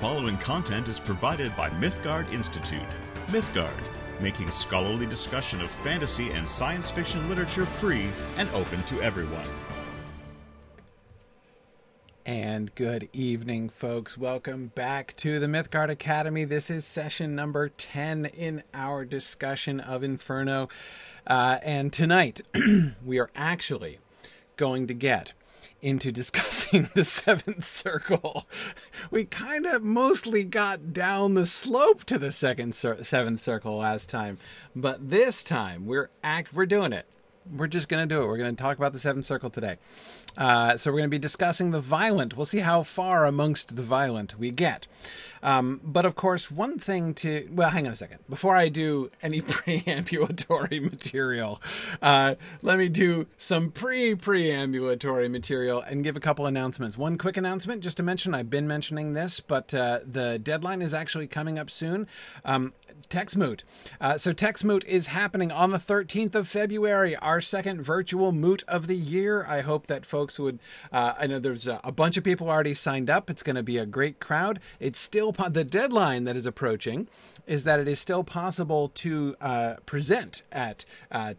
following content is provided by Mythgard Institute. Mythgard, making scholarly discussion of fantasy and science fiction literature free and open to everyone. And good evening, folks. Welcome back to the Mythgard Academy. This is session number 10 in our discussion of Inferno. Uh, and tonight, we are actually going to get into discussing the seventh circle. We kind of mostly got down the slope to the second cir- seventh circle last time, but this time we're act we're doing it. We're just going to do it. We're going to talk about the seventh circle today. Uh, so we're going to be discussing the violent. We'll see how far amongst the violent we get. Um, but of course, one thing to well, hang on a second. Before I do any preambulatory material, uh, let me do some pre-preambulatory material and give a couple announcements. One quick announcement, just to mention, I've been mentioning this, but uh, the deadline is actually coming up soon. Um, TexMoot. Uh, so TexMoot is happening on the 13th of February, our second virtual moot of the year. I hope that folks would. Uh, I know there's a, a, bunch of people already signed up. It's going to be a great crowd. It's still the deadline that is approaching is that it is still possible to uh, present at uh.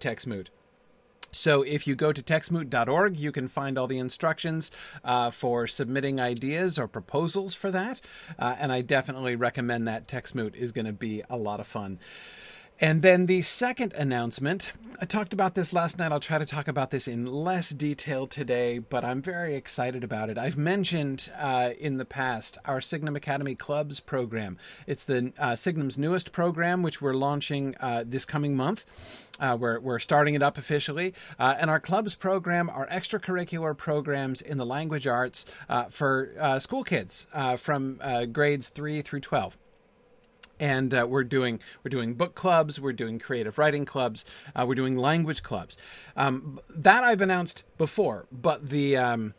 So, if you go to texmoot.org, you can find all the instructions uh, for submitting ideas or proposals for that. Uh, and I definitely recommend that. TexMoot is going to be a lot of fun. And then the second announcement, I talked about this last night. I'll try to talk about this in less detail today, but I'm very excited about it. I've mentioned uh, in the past our Signum Academy Clubs program. It's the uh, Signum's newest program, which we're launching uh, this coming month. Uh, we're, we're starting it up officially. Uh, and our clubs program are extracurricular programs in the language arts uh, for school kids from grades 3 through 12 and uh, we're doing we're doing book clubs, we're doing creative writing clubs, uh, we're doing language clubs. Um, that I've announced before, but the um,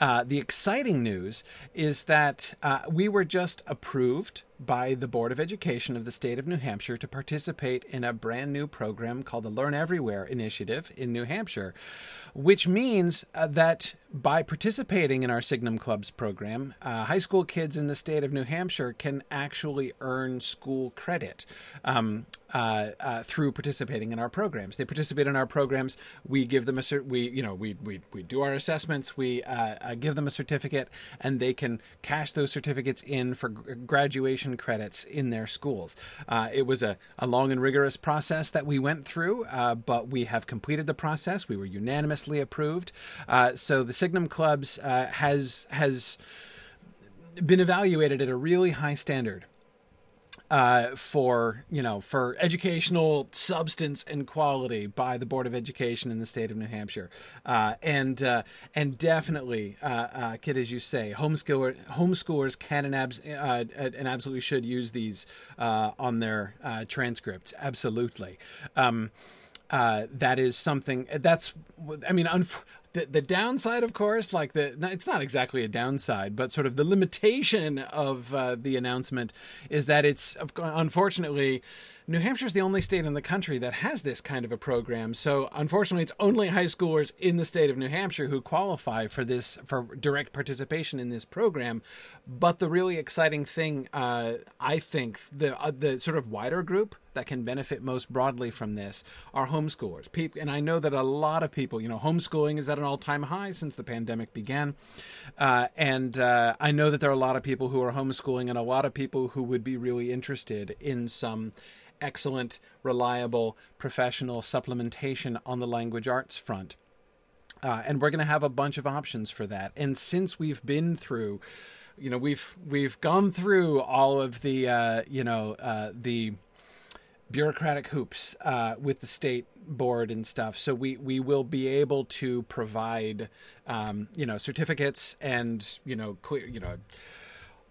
uh, the exciting news is that uh, we were just approved by the Board of Education of the state of New Hampshire to participate in a brand new program called the Learn Everywhere Initiative in New Hampshire, which means uh, that by participating in our Signum Clubs program, uh, high school kids in the state of New Hampshire can actually earn school credit um, uh, uh through participating in our programs. They participate in our programs. We give them a cert- we you know we we, we do our assessments. We uh, uh, give them a certificate, and they can cash those certificates in for graduation credits in their schools. Uh, it was a, a, long and rigorous process that we went through, uh, but we have completed the process. We were unanimously approved. Uh, so the Signum Clubs uh, has has been evaluated at a really high standard uh, for you know for educational substance and quality by the Board of Education in the state of New Hampshire, uh, and uh, and definitely, uh, uh, kid, as you say, homeschooler homeschoolers can and, abs- uh, and absolutely should use these on their transcripts. Absolutely. Um, that is something that's i mean unf- the, the downside, of course, like the it's not exactly a downside, but sort of the limitation of uh, the announcement is that it's unfortunately New Hampshire is the only state in the country that has this kind of a program. So unfortunately, it's only high schoolers in the state of New Hampshire who qualify for this for direct participation in this program. But the really exciting thing, uh, I think, the uh, the sort of wider group that can benefit most broadly from this are homeschoolers. People, and I know that a lot of people, you know, homeschooling is at an all-time high since the pandemic began, uh, and uh, I know that there are a lot of people who are homeschooling and a lot of people who would be really interested in some excellent, reliable, professional supplementation on the language arts front. Uh, and we're going to have a bunch of options for that. And since we've been through, you know, we've we've gone through all of the, uh, you know, uh, the bureaucratic hoops uh, with the state board and stuff. So we we will be able to provide, um, you know, certificates and you know, clear, you know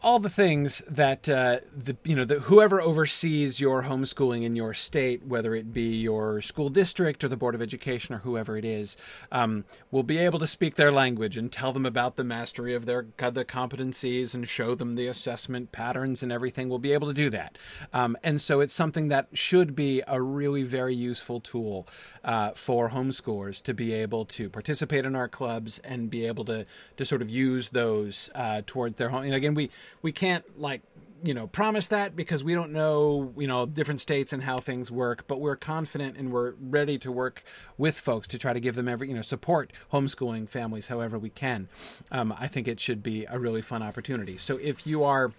all the things that uh, the you know the, whoever oversees your homeschooling in your state, whether it be your school district or the board of education or whoever it is, um, will be able to speak their language and tell them about the mastery of their the competencies and show them the assessment patterns and everything. We'll be able to do that, um, and so it's something that should be a really very useful tool uh, for homeschoolers to be able to participate in our clubs and be able to to sort of use those uh, towards their home. And again, we we can't like you know promise that because we don't know you know different states and how things work but we're confident and we're ready to work with folks to try to give them every you know support homeschooling families however we can. Um, i think it should be a really fun opportunity. So if you are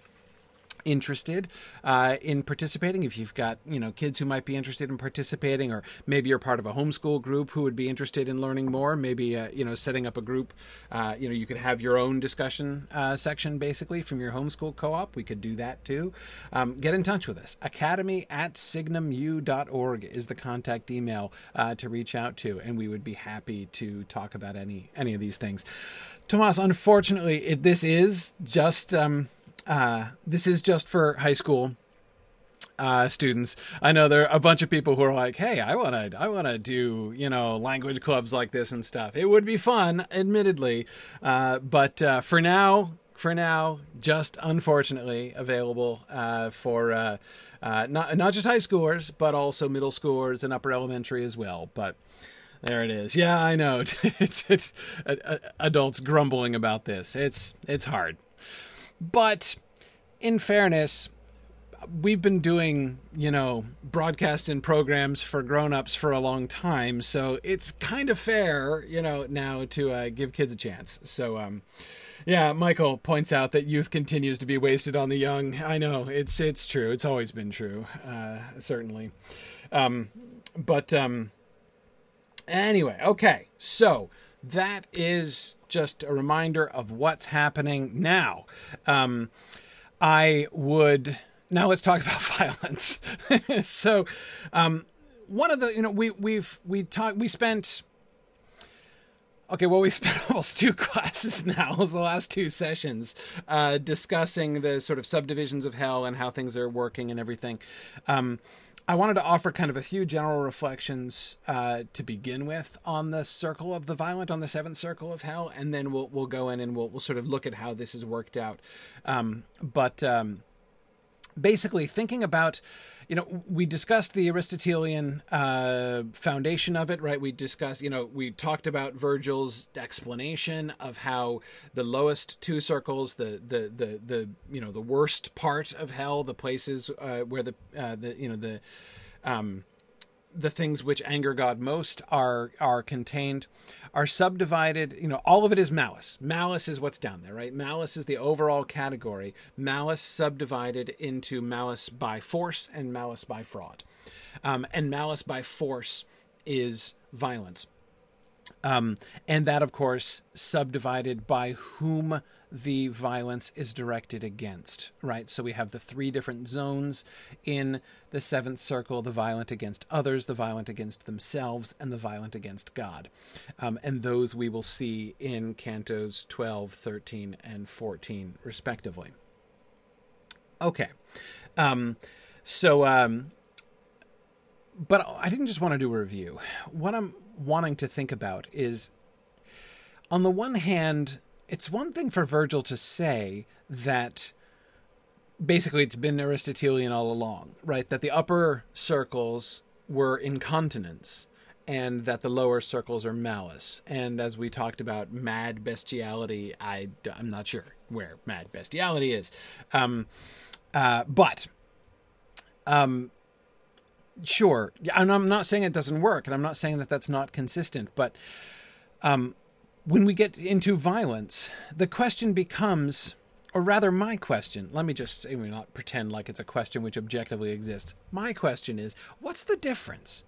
interested uh, in participating, if you've got you know kids who might be interested in participating, or maybe you're part of a homeschool group who would be interested in learning more, maybe uh, you know setting up a group, uh, you know you could have your own discussion uh, section basically from your homeschool co-op. We could do that too. Um, get in touch with us. Academy at signumu.org is the contact email uh, to reach out to, and we would be happy to talk about any any of these things. Tomas, unfortunately, it, this is just. Um, uh, this is just for high school uh, students. I know there are a bunch of people who are like, "Hey, I want to, I want to do, you know, language clubs like this and stuff." It would be fun, admittedly, uh, but uh, for now, for now, just unfortunately available uh, for uh, uh, not not just high schoolers, but also middle schoolers and upper elementary as well. But there it is. Yeah, I know. it's, it's, adults grumbling about this. It's it's hard. But in fairness, we've been doing, you know, broadcasting programs for grown-ups for a long time, so it's kind of fair, you know, now to uh, give kids a chance. So, um, yeah, Michael points out that youth continues to be wasted on the young. I know it's it's true. It's always been true, uh, certainly. Um, but um, anyway, okay. So that is just a reminder of what's happening now. Um, I would now let's talk about violence. so, um, one of the you know we we've we talked we spent okay well we spent almost two classes now the last two sessions uh, discussing the sort of subdivisions of hell and how things are working and everything um, I wanted to offer kind of a few general reflections uh, to begin with on the circle of the violent, on the seventh circle of hell, and then we'll we'll go in and we'll we'll sort of look at how this has worked out. Um, but um, basically, thinking about you know, we discussed the Aristotelian uh, foundation of it, right? We discussed, you know, we talked about Virgil's explanation of how the lowest two circles, the the the the you know the worst part of hell, the places uh, where the uh, the you know the um, the things which anger God most are are contained are subdivided you know all of it is malice. Malice is what's down there right? Malice is the overall category. Malice subdivided into malice by force and malice by fraud. Um, and malice by force is violence um, and that of course subdivided by whom the violence is directed against, right? So we have the three different zones in the seventh circle the violent against others, the violent against themselves, and the violent against God. Um, and those we will see in cantos 12, 13, and 14, respectively. Okay. Um, so, um, but I didn't just want to do a review. What I'm wanting to think about is on the one hand, it's one thing for Virgil to say that basically it's been Aristotelian all along, right? That the upper circles were incontinence and that the lower circles are malice. And as we talked about mad bestiality, I, I'm not sure where mad bestiality is. Um, uh, but, um, sure. And I'm not saying it doesn't work, and I'm not saying that that's not consistent, but um, when we get into violence, the question becomes, or rather, my question, let me just say, not pretend like it's a question which objectively exists. My question is, what's the difference?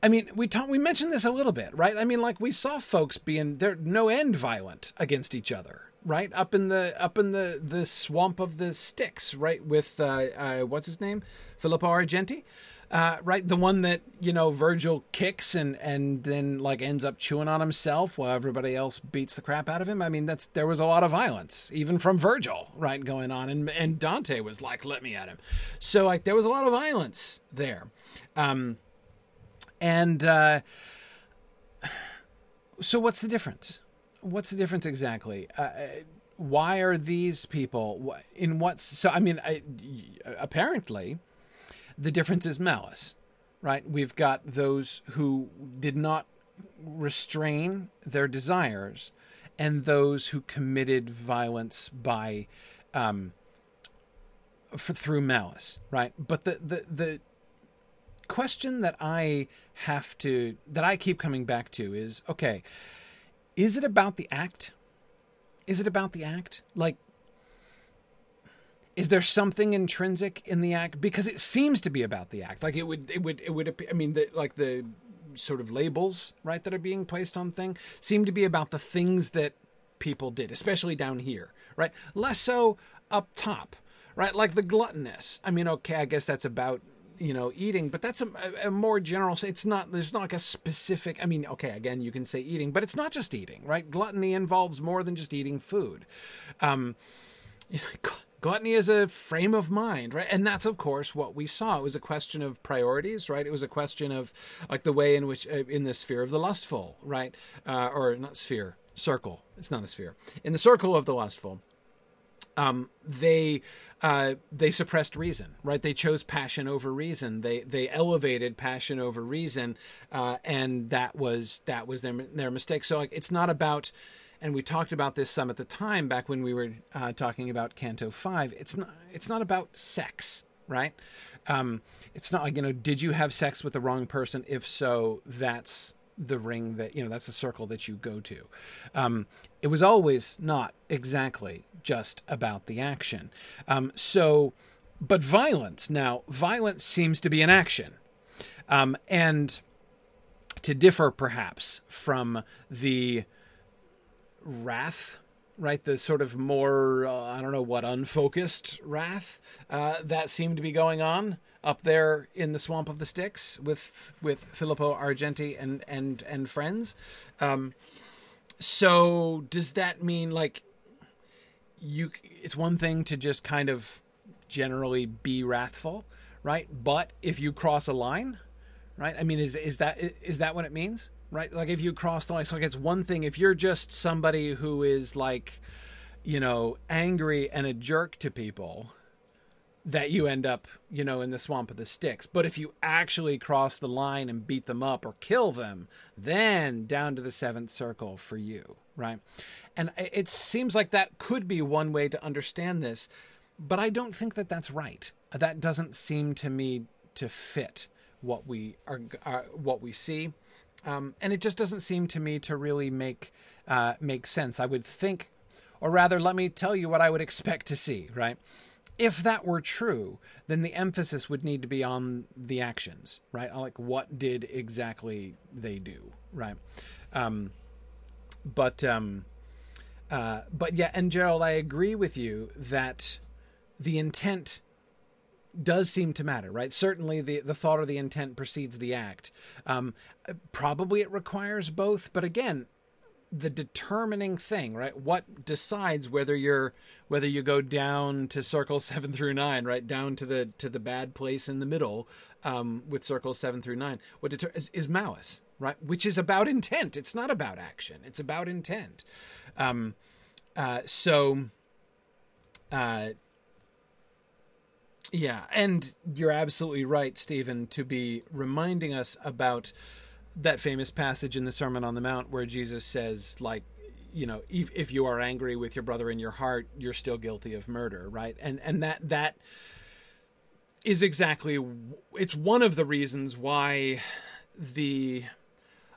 I mean, we talk, we mentioned this a little bit, right? I mean, like we saw folks being they're no end violent against each other, right? Up in the up in the the swamp of the Styx, right? With uh, uh, what's his name, Filippo Argenti uh, right? The one that you know Virgil kicks and and then like ends up chewing on himself while everybody else beats the crap out of him. I mean, that's there was a lot of violence even from Virgil, right, going on, and and Dante was like, "Let me at him." So like there was a lot of violence there, um, and uh, so what's the difference? What's the difference exactly? Uh, why are these people in what's so? I mean, I, apparently the difference is malice, right? We've got those who did not restrain their desires and those who committed violence by um, for, through malice, right? But the the the question that I have to that I keep coming back to is okay, is it about the act? Is it about the act? Like is there something intrinsic in the act? Because it seems to be about the act. Like it would it would it would i mean the, like the sort of labels right that are being placed on thing seem to be about the things that people did especially down here right? Less so up top right? Like the gluttonous. I mean okay i guess that's about you know eating but that's a, a, more general it's not there's not like a specific i mean okay again you can say eating but it's not just eating right? Gluttony involves more than just eating food. Um gluttony is a frame of mind right? And that's of course what we saw. It was a question of priorities right? It was a question of like the way in which uh, in the sphere of the lustful right? Uh, or not sphere circle. It's not a sphere. In the circle of the lustful um, they uh, they suppressed reason, right? They chose passion over reason. They they elevated passion over reason, uh, and that was that was their their mistake. So like, it's not about, and we talked about this some at the time back when we were uh, talking about Canto Five. It's not it's not about sex, right? Um, it's not like you know, did you have sex with the wrong person? If so, that's the ring that you know that's the circle that you go to. Um, it was always not exactly just about the action. Um, so but violence now violence seems to be an action. Um, and to differ perhaps from the wrath right the sort of more uh, i don't know what unfocused wrath uh, that seemed to be going on up there in the swamp of the Styx with with Filippo Argenti and and and friends. Um, so does that mean like you? It's one thing to just kind of generally be wrathful, right? But if you cross a line, right? I mean, is is that is that what it means? Right? Like if you cross the line, so like it's one thing if you're just somebody who is like, you know, angry and a jerk to people that you end up, you know, in the swamp of the Styx. But if you actually cross the line and beat them up or kill them, then down to the seventh circle for you, right? And it seems like that could be one way to understand this, but I don't think that that's right. That doesn't seem to me to fit what we are, are what we see, um, and it just doesn't seem to me to really make uh, make sense. I would think, or rather, let me tell you what I would expect to see, right? If that were true, then the emphasis would need to be on the actions, right? Like what did exactly they do, right? Um, but um, uh, but yeah, and Gerald, I agree with you that the intent does seem to matter, right? Certainly, the the thought or the intent precedes the act. Um, probably it requires both, but again, the determining thing, right? What decides whether you're whether you go down to circles seven through nine, right down to the to the bad place in the middle um, with circles seven through nine. What deter- is, is, malice, right? Which is about intent. It's not about action. It's about intent. Um, uh, so, uh, yeah, and you're absolutely right, Stephen, to be reminding us about that famous passage in the Sermon on the Mount where Jesus says, like, you know, if, if you are angry with your brother in your heart, you're still guilty of murder, right? And and that that is exactly it's one of the reasons why the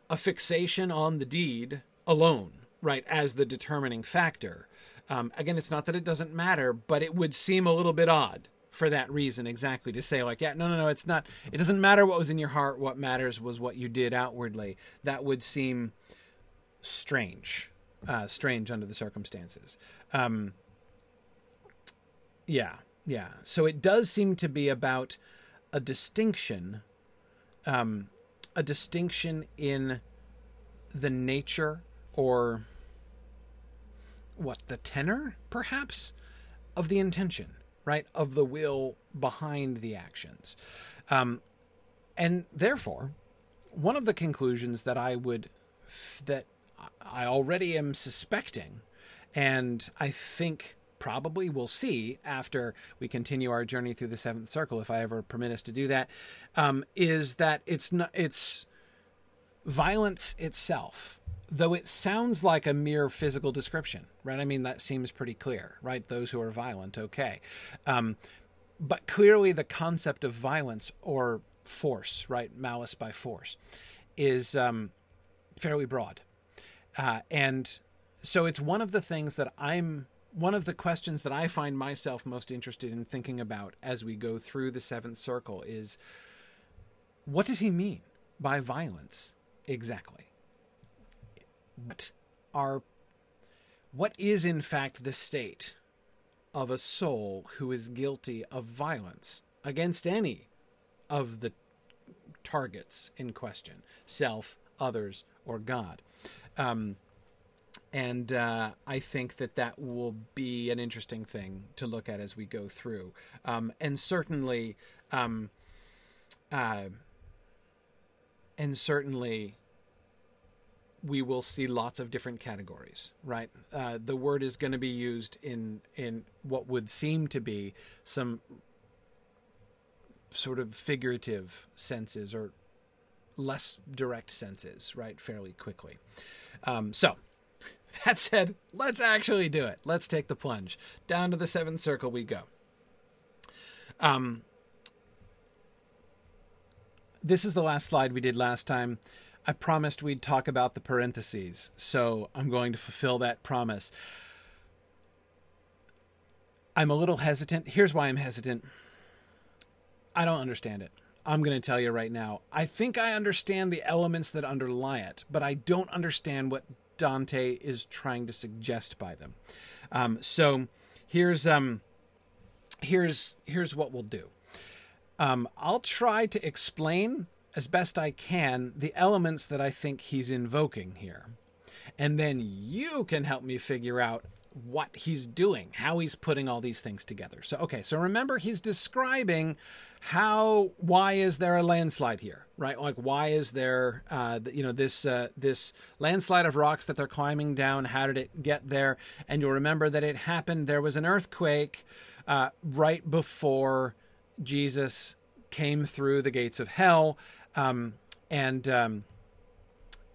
a fixation on the deed alone, right, as the determining factor. Um, again, it's not that it doesn't matter, but it would seem a little bit odd for that reason exactly to say like yeah no no no it's not it doesn't matter what was in your heart what matters was what you did outwardly. That would seem strange uh, strange under the circumstances. Um, yeah yeah. So it does seem to be about a distinction um, a distinction in the nature or what the tenor perhaps of the intention right, of the will behind the actions. Um, and therefore, one of the conclusions that I would, that I already am suspecting, and I think probably we'll see after we continue our journey through the seventh circle, if I ever permit us to do that, um, is that it's not, it's violence itself though it sounds like a mere physical description, right? I mean, that seems pretty clear, right? Those who are violent, okay. Um, but clearly, the concept of violence or force, right, malice by force, is um, fairly broad, uh, and so it's one of the things that I'm one of the questions that I find myself most interested in thinking about as we go through the seventh circle is what does he mean by violence exactly? What are what is in fact the state of a soul who is guilty of violence against any of the targets in question, self, others, or God? Um, and uh, I think that that will be an interesting thing to look at as we go through. Um, and certainly, um, uh, and certainly, we will see lots of different categories. Right, uh, the word is going to be used in in what would seem to be some sort of figurative senses or less direct senses. Right, fairly quickly. Um, so That said, let's actually do it. Let's take the plunge. Down to the seventh circle we go. Um, this is the last slide we did last time. I promised we'd talk about the parentheses, so I'm going to fulfill that promise. I'm a little hesitant. Here's why I'm hesitant I don't understand it. I'm going to tell you right now. I think I understand the elements that underlie it, but I don't understand what Dante is trying to suggest by them. Um, so here's um, here's here's what we'll do. Um, I'll try to explain as best I can the elements that I think he's invoking here, and then you can help me figure out what he's doing, how he's putting all these things together. So, okay, so remember he's describing how, why is there a landslide here, right? Like, why is there, uh, you know, this uh, this landslide of rocks that they're climbing down? How did it get there? And you'll remember that it happened. There was an earthquake uh, right before Jesus came through the gates of hell, um, and um,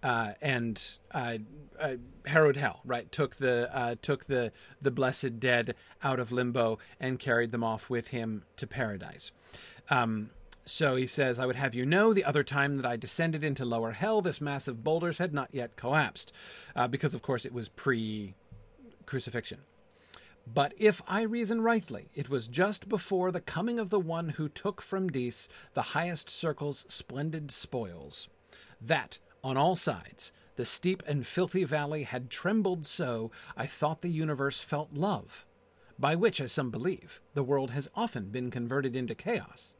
uh, and uh, uh, harrowed hell, right? Took the uh, took the the blessed dead out of limbo and carried them off with him to paradise. Um, so he says, I would have you know, the other time that I descended into lower hell, this mass of boulders had not yet collapsed, uh, because of course it was pre crucifixion. But if I reason rightly, it was just before the coming of the one who took from Dis the highest circle's splendid spoils, that, on all sides, the steep and filthy valley had trembled so, I thought the universe felt love, by which, as some believe, the world has often been converted into chaos.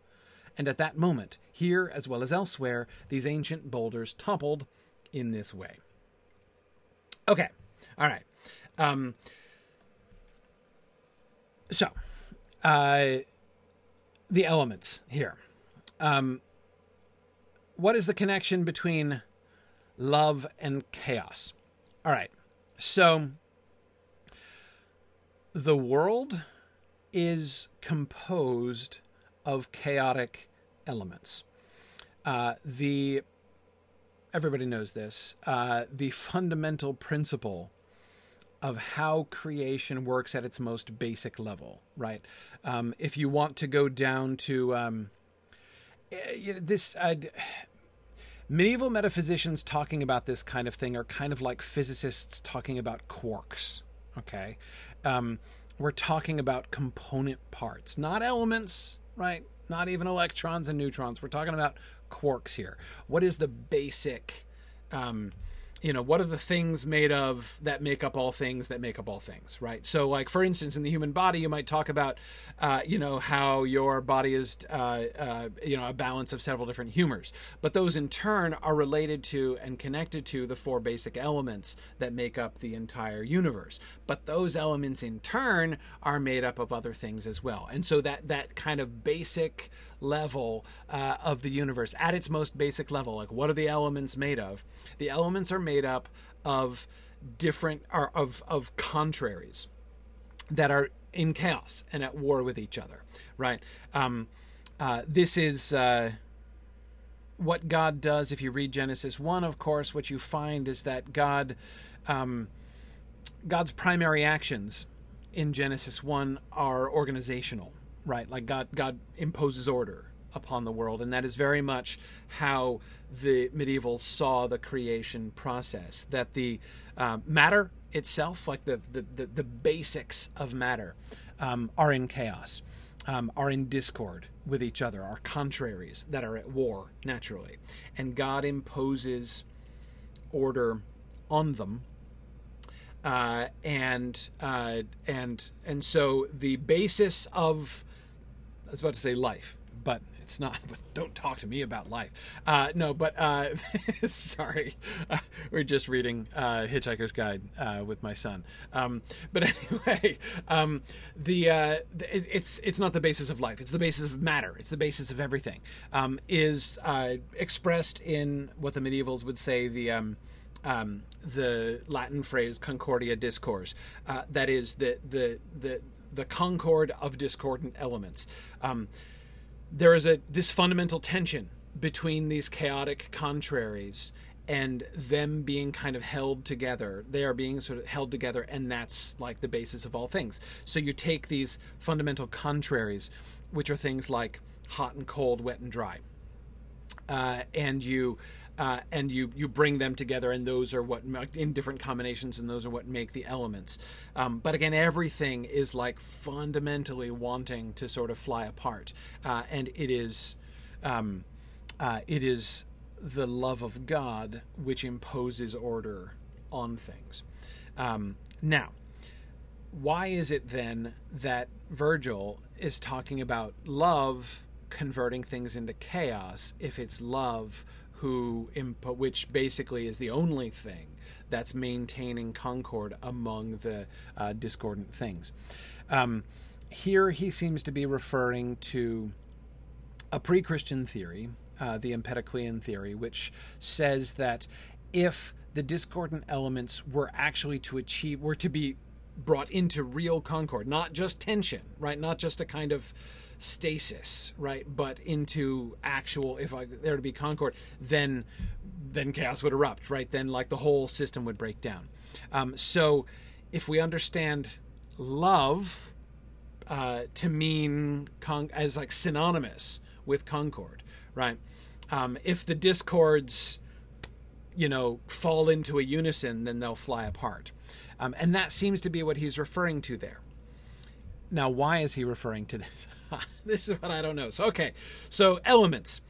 And at that moment, here as well as elsewhere, these ancient boulders toppled in this way. Okay, all right. Um, so, uh, the elements here. Um, what is the connection between love, and chaos. All right. So the world is composed of chaotic elements. Uh, the everybody knows this. Uh, the fundamental principle of how creation works at its most basic level, right? Um, if you want to go down to um, eh, this, uh, medieval metaphysicians talking about this kind of thing are kind of like physicists talking about quarks. Okay, um, we're talking about component parts, not elements, right? Not even electrons and neutrons. We're talking about quarks here. What is the basic? You know what are the things made of that make up all things that make up all things right? So like for instance in the human body you might talk about uh, you know how your body is uh, uh, you know a balance of several different humors. But those in turn are related to and connected to the four basic elements that make up the entire universe. But those elements in turn are made up of other things as well. And so that that kind of basic level uh, of the universe at its most basic level. Like what are the elements made of? The elements are made up of different are of of contraries that are in chaos and at war with each other right? Um, uh, this is uh, what god does. If you read genesis 1 of course what you find is that god um, god's primary actions in genesis 1 are organizational right? Like God, God imposes order upon the world, and that is very much how the medieval saw the creation process. That the um, matter itself, like the the, the, the basics of matter, um, are in chaos, um, are in discord with each other, are contraries that are at war naturally, and God imposes order on them. Uh, and uh, and and so the basis of I was about to say life, but it's not. But don't talk to me about life. Uh, no, but uh, sorry, uh, we're just reading uh, Hitchhiker's Guide uh, with my son. Um, but anyway, um, the uh, it, it's it's not the basis of life. It's the basis of matter. It's the basis of everything. Um, is expressed in what the medievals would say the. Um, um, the Latin phrase "concordia discors," that is the the the the concord of discordant elements. Um, there is a this fundamental tension between these chaotic contraries and them being kind of held together. They are being sort of held together, and that's like the basis of all things. So you take these fundamental contraries, which are things like hot and cold, wet and dry, uh, and you uh, and you you bring them together, and those are what in different combinations, and those are what make the elements. Um, but again, everything is like fundamentally wanting to sort of fly apart, uh, and it is um, uh, it is the love of God which imposes order on things. Um, now, why is it then that Virgil is talking about love? converting things into chaos if it's love who impo- which basically is the only thing that's maintaining concord among the uh, discordant things. Um, here he seems to be referring to a pre-Christian theory, uh, the Empedoclean theory, which says that if the discordant elements were actually to achieve were to be brought into real concord, not just tension, right? Not just a kind of stasis, right? But into actual, if I, there to be concord, then then chaos would erupt, right? Then like the whole system would break down. Um, so if we understand love uh, to mean con- as like synonymous with concord, right? Um, if the discords, you know, fall into a unison, then they'll fly apart. Um, and that seems to be what he's referring to there. Now, why is he referring to this? this is what I don't know. So, okay. So, elements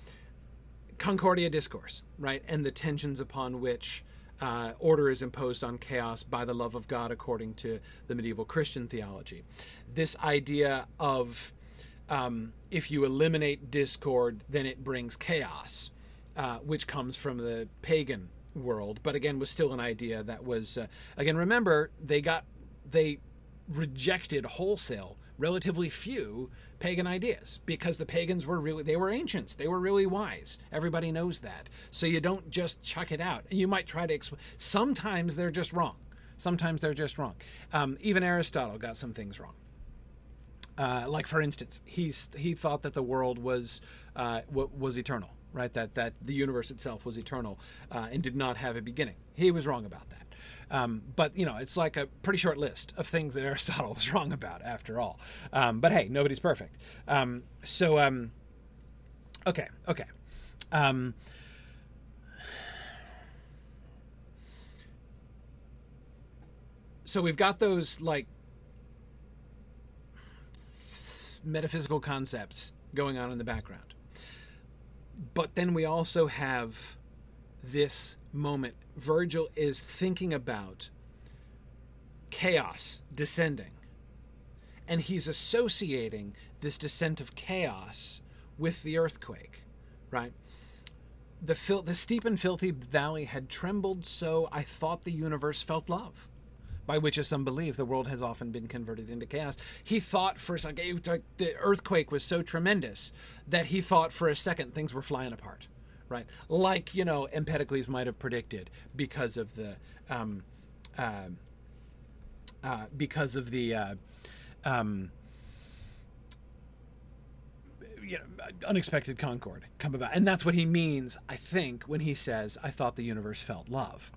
Concordia discors, right? And the tensions upon which uh, order is imposed on chaos by the love of God, according to the medieval Christian theology. This idea of um, if you eliminate discord, then it brings chaos, uh, which comes from the pagan world, but again was still an idea that was uh, again remember they got they rejected wholesale relatively few pagan ideas because the pagans were really they were ancients. They were really wise. Everybody knows that. So you don't just chuck it out. And you might try to sometimes they're just wrong. Sometimes they're just wrong. Um, even aristotle got some things wrong. Uh, like for instance he's he thought that the world was uh, was eternal right? That that the universe itself was eternal uh, and did not have a beginning. He was wrong about that um, but you know, it's like a pretty short list of things that Aristotle was wrong about, after all. Um, but hey, nobody's perfect. Um, so, um, okay, okay. Um, so we've got those like metaphysical concepts going on in the background. But then we also have this moment, Virgil is thinking about chaos descending. And he's associating this descent of chaos with the earthquake, right? The, fil- the steep and filthy valley had trembled so I thought the universe felt love, by which, as some believe, the world has often been converted into chaos. He thought for a second, the earthquake was so tremendous that he thought for a second things were flying apart right? Like you know Empedocles might have predicted because of the um, uh, uh, because of the uh, um, you know, unexpected concord come about, and that's what he means, I think, when he says, "I thought the universe felt love,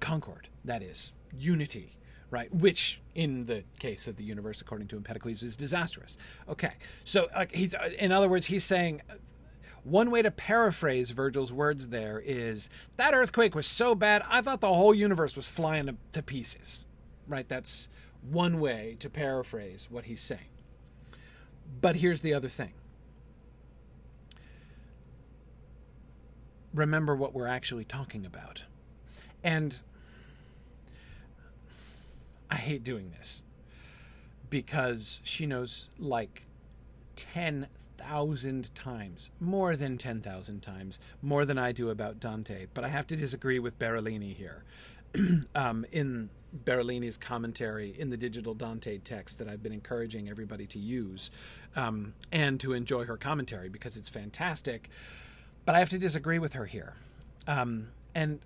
concord." That is unity, right? Which, in the case of the universe, according to Empedocles, is disastrous. Okay, so uh, he's, uh, in other words, he's saying. One way to paraphrase Virgil's words there is that earthquake was so bad, I thought the whole universe was flying to, pieces. Right? That's one way to paraphrase what he's saying. But here's the other thing remember what we're actually talking about. And I hate doing this because she knows like 10,000 times, more than 10,000 times, more than I do about Dante. But I have to disagree with Barolini here. um, in Barolini's commentary in the digital Dante text that I've been encouraging everybody to use um, and to enjoy her commentary because it's fantastic. But I have to disagree with her here. Um, and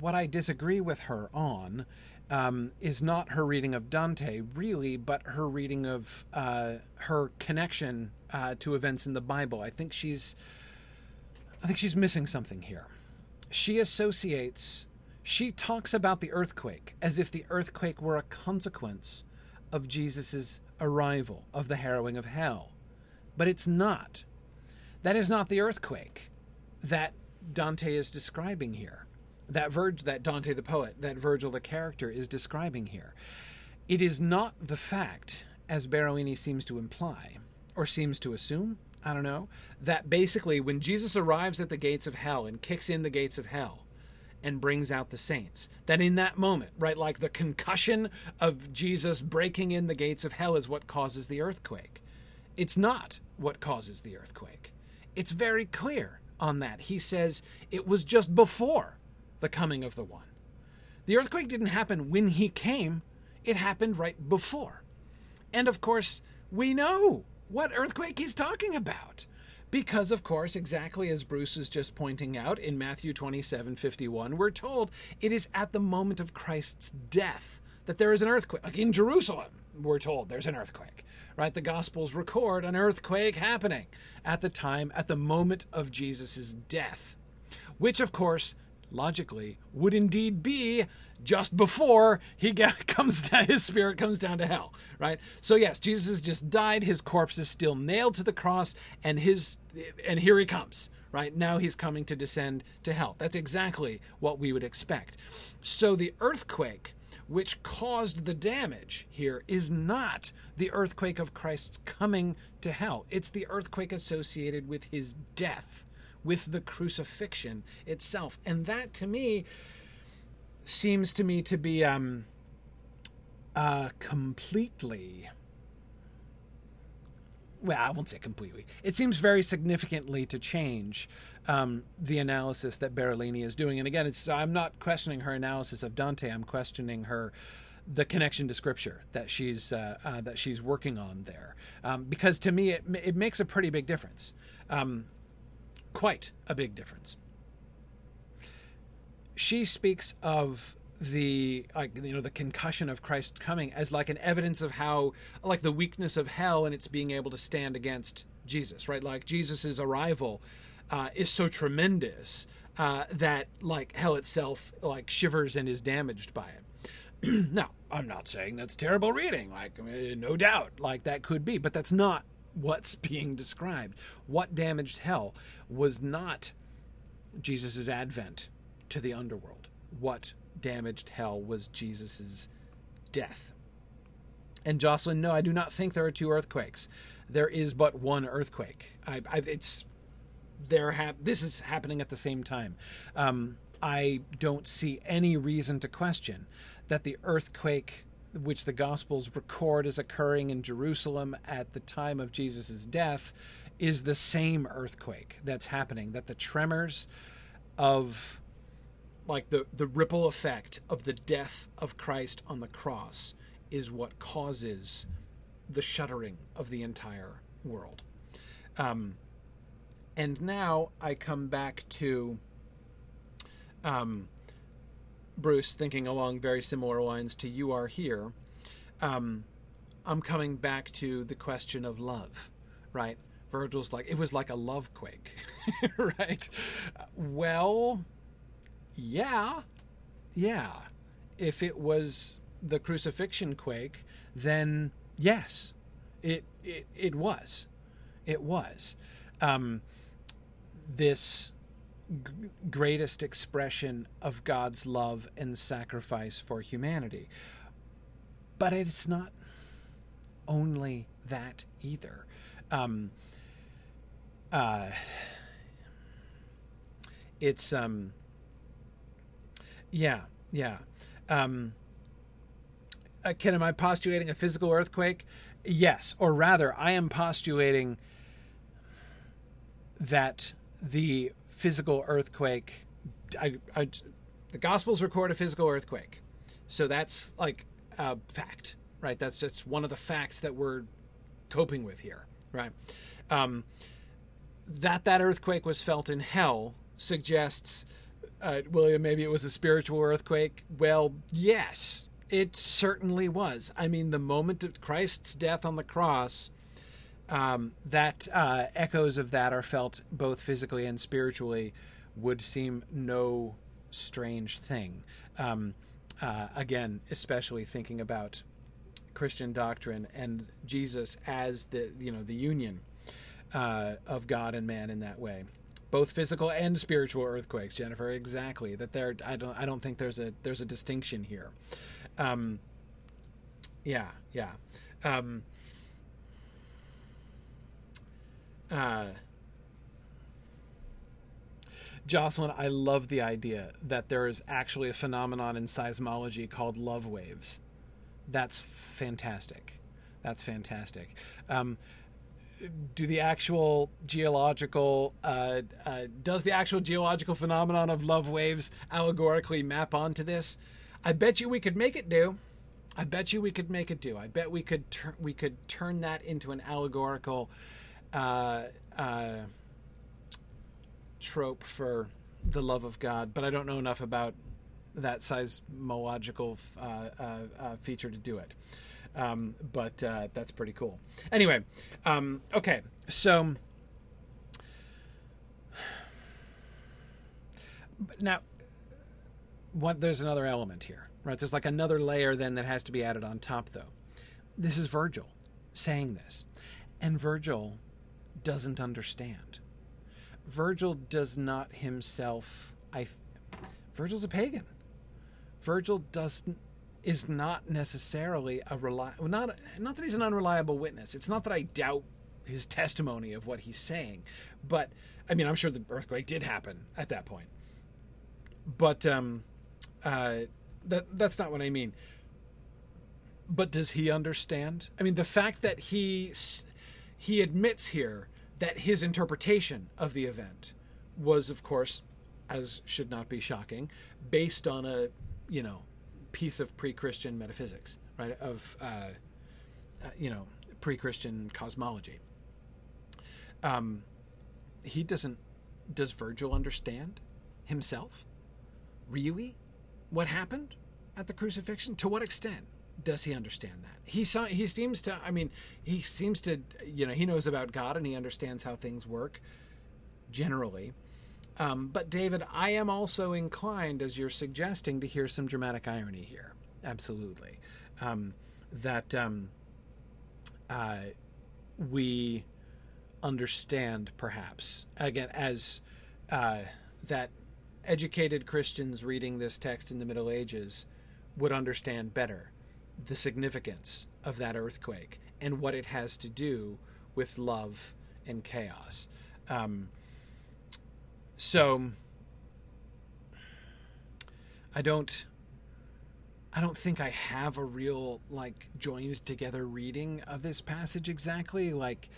what I disagree with her on um, is not her reading of Dante, really, but her reading of uh, her connection uh, to events in the Bible. I think she's, I think she's missing something here. She associates, she talks about the earthquake as if the earthquake were a consequence of Jesus' arrival, of the harrowing of hell. But it's not. That is not the earthquake that Dante is describing here. That Virg- that Dante the poet, that Virgil the character is describing here. It is not the fact, as Barolini seems to imply, or seems to assume, I don't know, that basically when Jesus arrives at the gates of hell and kicks in the gates of hell and brings out the saints, that in that moment, right, like the concussion of Jesus breaking in the gates of hell is what causes the earthquake. It's not what causes the earthquake. It's very clear on that. He says it was just before the coming of the one. The earthquake didn't happen when he came, it happened right before. And of course, we know what earthquake he's talking about. Because, of course, exactly as Bruce was just pointing out in Matthew 27 51, we're told it is at the moment of Christ's death that there is an earthquake. Like in Jerusalem, we're told there's an earthquake, right? The Gospels record an earthquake happening at the time, at the moment of Jesus' death, which, of course, logically would indeed be just before he get, comes down, his spirit comes down to hell, right? So yes, Jesus has just died. His corpse is still nailed to the cross, and his and here he comes, right? Now he's coming to descend to hell. That's exactly what we would expect. So the earthquake which caused the damage here is not the earthquake of Christ's coming to hell. It's the earthquake associated with his death, with the crucifixion itself. And that to me seems to me to be um, uh, completely. Well, I won't say completely. It seems very significantly to change um, the analysis that Barolini is doing. And again, it's I'm not questioning her analysis of Dante. I'm questioning her the connection to scripture that she's uh, uh, that she's working on there, um, because to me it it makes a pretty big difference, um, quite a big difference. She speaks of the like you know the concussion of Christ's coming as like an evidence of how like the weakness of hell and its being able to stand against Jesus, right? Like Jesus's arrival uh, is so tremendous uh, that like hell itself like shivers and is damaged by it. now, I'm not saying that's terrible reading, like no doubt, like that could be, but that's not what's being described. What damaged hell was not Jesus' advent to the underworld. What damaged hell was Jesus' death. And Jocelyn, no, I do not think there are two earthquakes. There is but one earthquake. I, I, it's there. Ha- this is happening at the same time. Um, I don't see any reason to question that the earthquake which the Gospels record as occurring in Jerusalem at the time of Jesus' death is the same earthquake that's happening. That the tremors of like the, the ripple effect of the death of Christ on the cross is what causes the shuddering of the entire world. Um, and now I come back to um, Bruce thinking along very similar lines to You Are Here. Um, I'm coming back to the question of love, right? Virgil's like, it was like a love quake, right? Well, yeah, yeah. If it was the crucifixion quake, then yes, it it, it was, it was um, this g- greatest expression of God's love and sacrifice for humanity. But it's not only that either. Um, uh, it's um, yeah, yeah. Um, uh, Ken, am I postulating a physical earthquake? Yes, or rather, I am postulating that the physical earthquake, I, I, the Gospels record a physical earthquake, so that's like a fact, right? That's that's one of the facts that we're coping with here, right? Um, that that earthquake was felt in hell suggests, uh, William, maybe it was a spiritual earthquake. Well, yes, it certainly was. I mean, the moment of Christ's death on the cross, um, that uh, echoes of that are felt both physically and spiritually would seem no strange thing. Um, uh, again, especially thinking about Christian doctrine and Jesus as the you know the union uh, of God and man in that way both physical and spiritual earthquakes, Jennifer. Exactly. That there, I don't, I don't think there's a there's a distinction here. Um, yeah, yeah. Um, uh, Jocelyn, I love the idea that there is actually a phenomenon in seismology called love waves. That's fantastic. That's fantastic. Um, do the actual geological uh, uh, does the actual geological phenomenon of love waves allegorically map onto this? I bet you we could make it do. I bet you we could make it do. I bet we could turn we could turn that into an allegorical uh, uh, trope for the love of God. But I don't know enough about that seismological uh, uh, uh, feature to do it. Um, but that's pretty cool. Anyway, um, okay, so now what there's another element here, right? There's like another layer then that has to be added on top, though. This is Virgil saying this, and Virgil doesn't understand. Virgil does not himself. I. Virgil's a pagan. Virgil doesn't is not necessarily a reliable not not that he's an unreliable witness. It's not that I doubt his testimony of what he's saying, but I mean I'm sure the earthquake did happen at that point. But um, uh, that that's not what I mean. But does he understand? I mean, the fact that he he admits here that his interpretation of the event was, of course, as should not be shocking, based on a you know piece of pre-Christian metaphysics, right? Of uh, uh, you know pre-Christian cosmology. Um, he doesn't. Does Virgil understand himself? Really, what happened at the crucifixion? To what extent does he understand that? He. He seems to. I mean, he seems to. You know, he knows about God and he understands how things work. Generally, um, but David, I am also inclined, as you're suggesting, to hear some dramatic irony here. Absolutely, um, that um, uh, we understand, perhaps again, as uh, that educated Christians reading this text in the Middle Ages would understand better the significance of that earthquake and what it has to do with love and chaos. Um, so I don't I don't think I have a real like joined together reading of this passage exactly like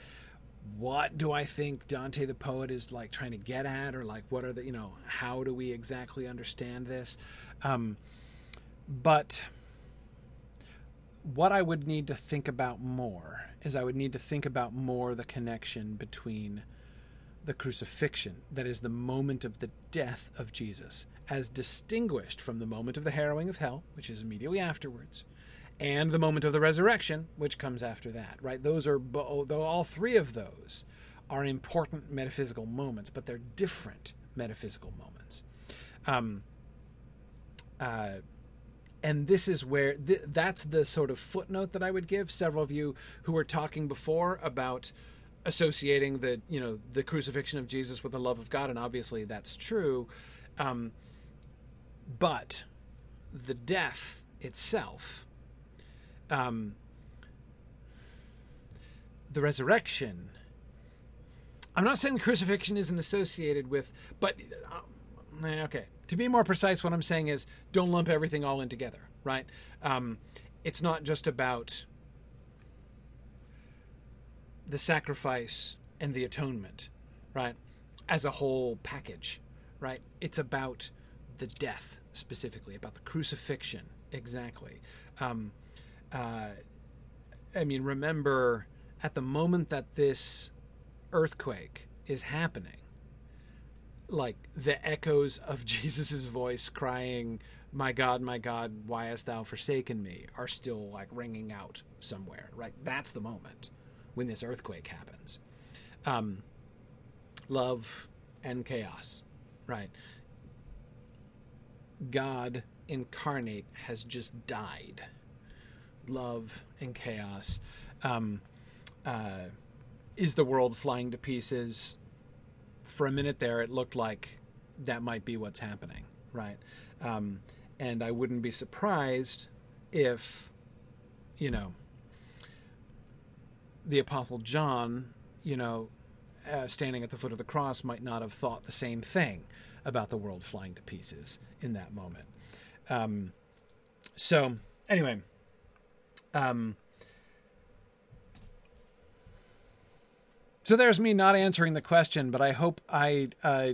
what do I think Dante the poet is like trying to get at or like what are the you know how do we exactly understand this um, but what I would need to think about more is I would need to think about more the connection between the crucifixion, that is, the moment of the death of Jesus, as distinguished from the moment of the harrowing of hell, which is immediately afterwards, and the moment of the resurrection, which comes after that, right? Those are, though all three of those are important metaphysical moments, but they're different metaphysical moments. Um, uh, and this is where th- that's the sort of footnote that I would give several of you who were talking before about associating the you know the crucifixion of Jesus with the love of God, and obviously that's true. Um, but the death itself, um, the resurrection. I'm not saying the crucifixion isn't associated with, but uh, okay. To be more precise, what I'm saying is don't lump everything all in together, right? Um, it's not just about the sacrifice and the atonement, right? As a whole package, right? It's about the death specifically, about the crucifixion, exactly. Um, uh, I mean, remember at the moment that this earthquake is happening, like the echoes of Jesus' voice crying, My God, my God, why hast thou forsaken me, are still like ringing out somewhere, right? That's the moment when this earthquake happens. Um, love and chaos, right? God incarnate has just died. Love and chaos. Um, uh, is the world flying to pieces? For a minute there, it looked like that might be what's happening, right? Um, and I wouldn't be surprised if, you know, the Apostle John, you know, uh, standing at the foot of the cross, might not have thought the same thing about the world flying to pieces in that moment. Um, so, anyway, um, so there's me not answering the question, but I hope I uh,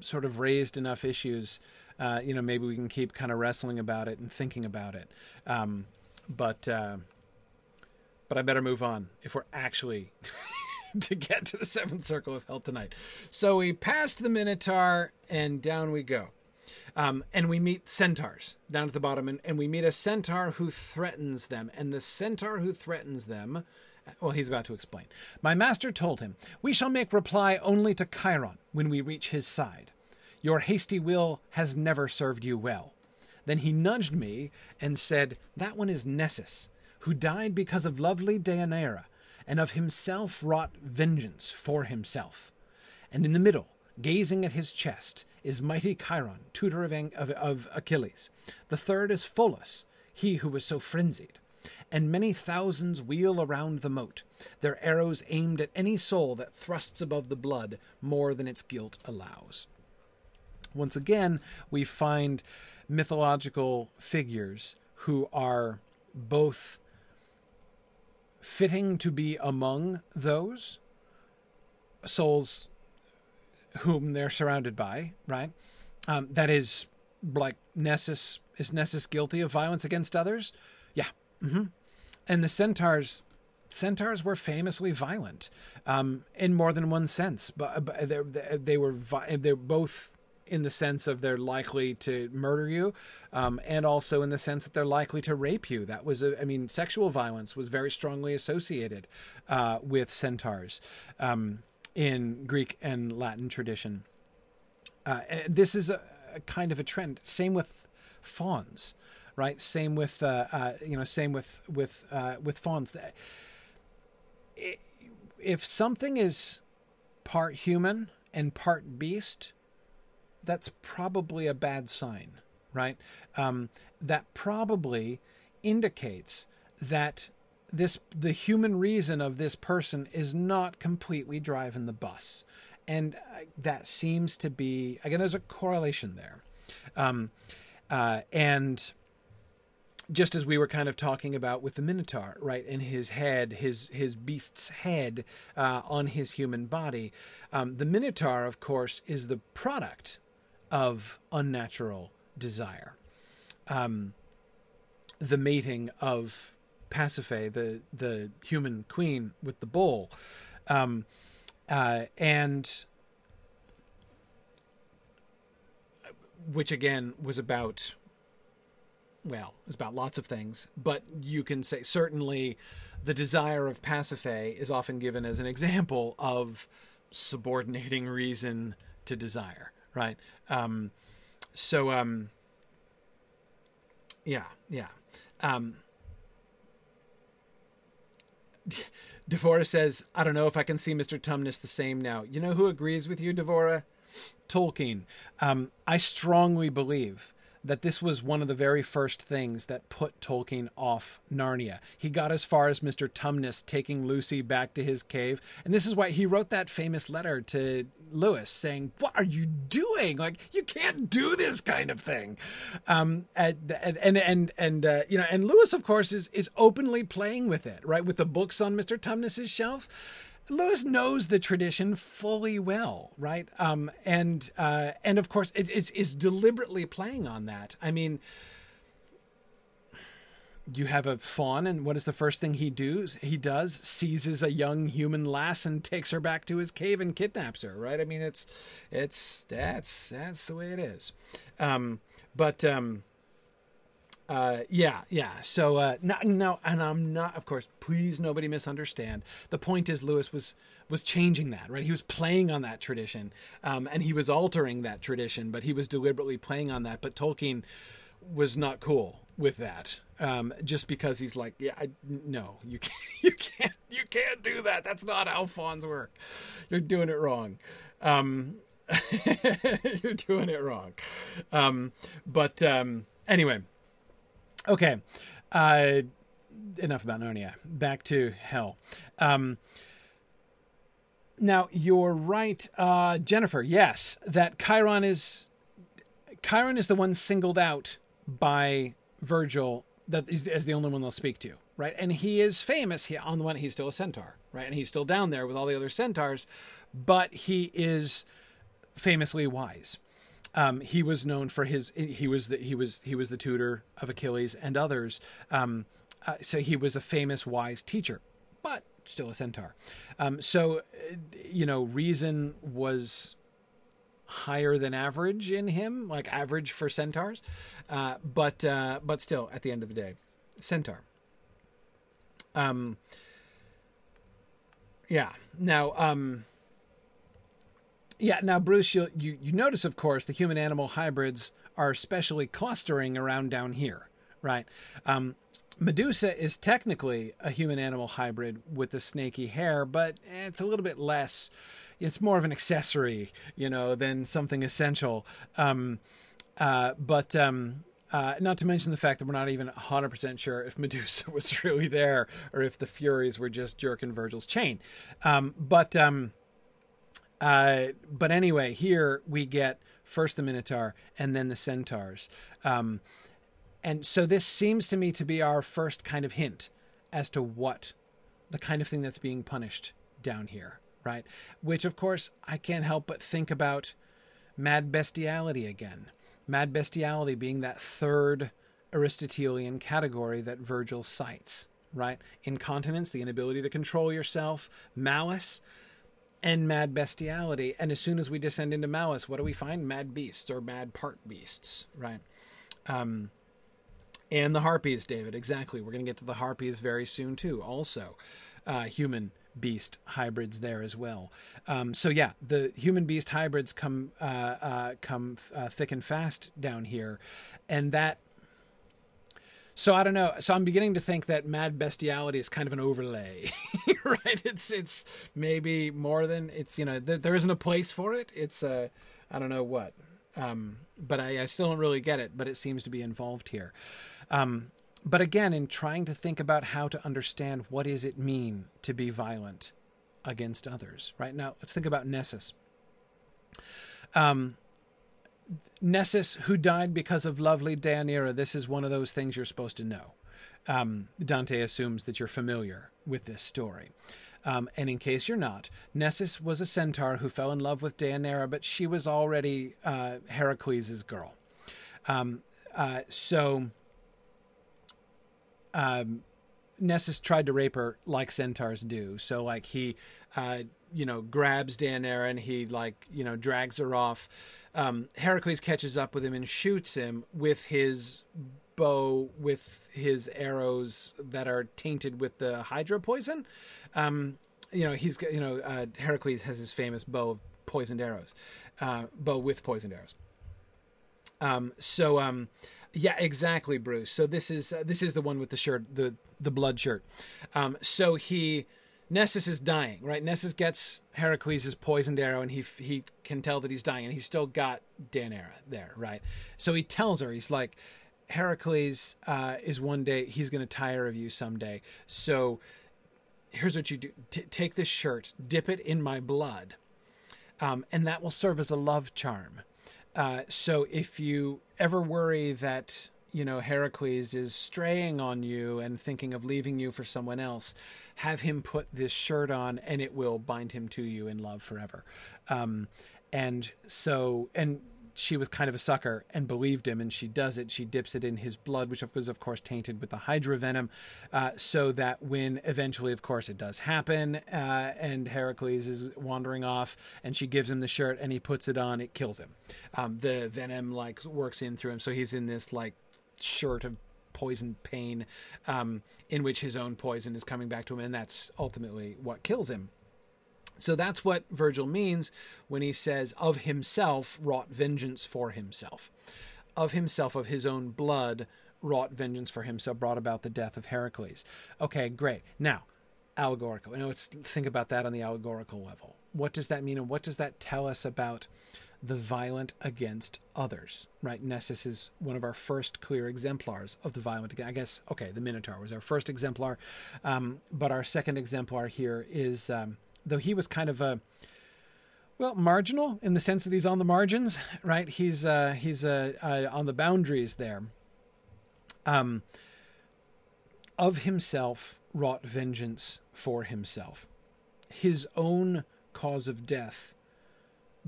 sort of raised enough issues. Uh, you know, maybe we can keep kind of wrestling about it and thinking about it. Um, but uh, but I better move on if we're actually to get to the seventh circle of hell tonight. So we passed the Minotaur and down we go. Um, and we meet centaurs down at the bottom, and, and we meet a centaur who threatens them. And the centaur who threatens them, well, he's about to explain. My master told him, We shall make reply only to Chiron when we reach his side. Your hasty will has never served you well. Then he nudged me and said, That one is Nessus who died because of lovely Deianira, and of himself wrought vengeance for himself. And in the middle, gazing at his chest, is mighty Chiron, tutor of, of, of Achilles. The third is Pholus, he who was so frenzied. And many thousands wheel around the moat, their arrows aimed at any soul that thrusts above the blood more than its guilt allows. Once again, we find mythological figures who are both fitting to be among those souls whom they're surrounded by, right? Um, that is like Nessus. Is Nessus guilty of violence against others? Yeah. Mm-hmm. And the centaurs, centaurs were famously violent um, in more than one sense, but, but they, they were they're both in the sense of they're likely to murder you, um, and also in the sense that they're likely to rape you. That was, a, I mean, sexual violence was very strongly associated uh, with centaurs um, in Greek and Latin tradition. Uh, this is a, a, kind of a trend. Same with fauns, right? Same with uh, uh you know, same with with uh, with fauns. If something is part human and part beast, that's probably a bad sign, right? Um, that probably indicates that this the human reason of this person is not completely driving the bus, and uh, that seems to be again. There's a correlation there, um, uh, and just as we were kind of talking about with the Minotaur, right, in his head, his his beast's head uh, on his human body, um, the Minotaur, of course, is the product of unnatural desire. Um, the mating of Pasiphae, the the human queen, with the bull, um, uh, and which again was about well, it's about lots of things, but you can say certainly the desire of Pasiphae is often given as an example of subordinating reason to desire right? Um, so, um, yeah, yeah. Um, Devora says, I don't know if I can see Mr. Tumnus the same now. You know who agrees with you, Devora? Tolkien. Um, I strongly believe that this was one of the very first things that put Tolkien off Narnia. He got as far as Mr. Tumnus taking Lucy back to his cave. And this is why he wrote that famous letter to Lewis saying, What are you doing? Like, you can't do this kind of thing. Um, and, and, and, and, uh, you know, and Lewis, of course, is, is openly playing with it, right? With the books on Mr. Tumnus's shelf. Lewis knows the tradition fully well, right? Um, and uh, and of course, it is is deliberately playing on that. I mean, you have a faun, and what is the first thing he does? He does seizes a young human lass and takes her back to his cave and kidnaps her, right? I mean, it's it's that's that's the way it is. Um, but um, uh, yeah, yeah. So uh, no, no, and I'm not. Of course, please, nobody misunderstand. The point is, Lewis was was changing that, right? He was playing on that tradition, um, and he was altering that tradition, but he was deliberately playing on that. But Tolkien was not cool with that, um, just because he's like, yeah, I, no, you can't, you can't, you can't do that. That's not how fauns work. You're doing it wrong. Um, you're doing it wrong. Um, but um, anyway. Okay. Uh, enough about Narnia. Back to hell. Um, now you're right, uh, Jennifer. Yes, that Chiron is Chiron is the one singled out by Virgil that is as the only one they'll speak to, right? And he is famous. He, on the one, he's still a centaur, right? And he's still down there with all the other centaurs, but he is famously wise. Um, he was known for his he was the he was he was the tutor of Achilles and others. Um, uh, so he was a famous wise teacher, but still a centaur. Um, so you know, reason was higher than average in him, like average for centaurs, uh, but uh, but still, at the end of the day, centaur. Um. Yeah. Now, um, yeah. Now, Bruce, you, you, notice, of course, the human animal hybrids are especially clustering around down here, right? Um, Medusa is technically a human animal hybrid with the snaky hair, but it's a little bit less. It's more of an accessory, you know, than something essential. Um, uh, but um, uh, not to mention the fact that we're not even 100% sure if Medusa was really there or if the Furies were just jerking Virgil's chain. Um, but um, uh, but anyway, here we get first the Minotaur and then the Centaurs. Um, and so this seems to me to be our first kind of hint as to what the kind of thing that's being punished down here, right? Which, of course, I can't help but think about mad bestiality again. Mad bestiality being that third Aristotelian category that Virgil cites, right? Incontinence, the inability to control yourself, malice, and mad bestiality. And as soon as we descend into malice, what do we find? Mad beasts or mad part beasts, right? Um, and the harpies, David, exactly. We're going to get to the harpies very soon, too. Also, uh, human beast hybrids there as well. Um, so yeah, the human beast hybrids come uh, uh, come uh, thick and fast down here, and that so I don't know. So I'm beginning to think that mad bestiality is kind of an overlay, right? It's it's maybe more than it's you know there, there isn't a place for it. It's uh I don't know what, um, but I, I still don't really get it. But it seems to be involved here. Um, but again, in trying to think about how to understand what does it mean to be violent against others, right now, let's think about Nessus. Um, Nessus, who died because of lovely Deianira, this is one of those things you're supposed to know. Um, Dante assumes that you're familiar with this story. Um, and in case you're not, Nessus was a centaur who fell in love with Deianira, but she was already uh, Heracles' girl. Um, uh, so um, Nessus tried to rape her like centaurs do. So, like, he, uh, you know, grabs Deianira and he, like, you know, drags her off um, Heracles catches up with him and shoots him with his bow with his arrows that are tainted with the hydra poison. Um, you know, he's you know uh, Heracles has his famous bow of poisoned arrows, uh, bow with poisoned arrows. Um, so um, Yeah, exactly, Bruce. So this is uh, this is the one with the shirt, the the blood shirt. Um, so he Nessus is dying, right? Nessus gets Heracles' poisoned arrow, and he he can tell that he's dying, and he's still got Deianira there, right? So he tells her, he's like, Heracles uh, is one day he's going to tire of you someday. So here's what you do: T- take this shirt, dip it in my blood, um, and that will serve as a love charm. Uh, so if you ever worry that you know Heracles is straying on you and thinking of leaving you for someone else, have him put this shirt on, and it will bind him to you in love forever. Um, and so, and she was kind of a sucker and believed him, and she does it. She dips it in his blood, which was, of course, tainted with the Hydra venom, uh, so that when eventually, of course, it does happen, uh, and Heracles is wandering off, and she gives him the shirt, and he puts it on, it kills him. Um, the venom like works in through him, so he's in this like shirt of poison pain, um, in which his own poison is coming back to him, and that's ultimately what kills him. So that's what Virgil means when he says, of himself wrought vengeance for himself. Of himself, of his own blood, wrought vengeance for himself, brought about the death of Heracles. Okay, great. Now, allegorical. You know, let's think about that on the allegorical level. What does that mean, and what does that tell us about the violent against others? Right? Nessus is one of our first clear exemplars of the violent. I guess okay, the Minotaur was our first exemplar, um, but our second exemplar here is. Um, though he was kind of a well marginal in the sense that he's on the margins, right? He's uh, he's uh, uh, on the boundaries there. Um, of himself wrought vengeance for himself. His own cause of death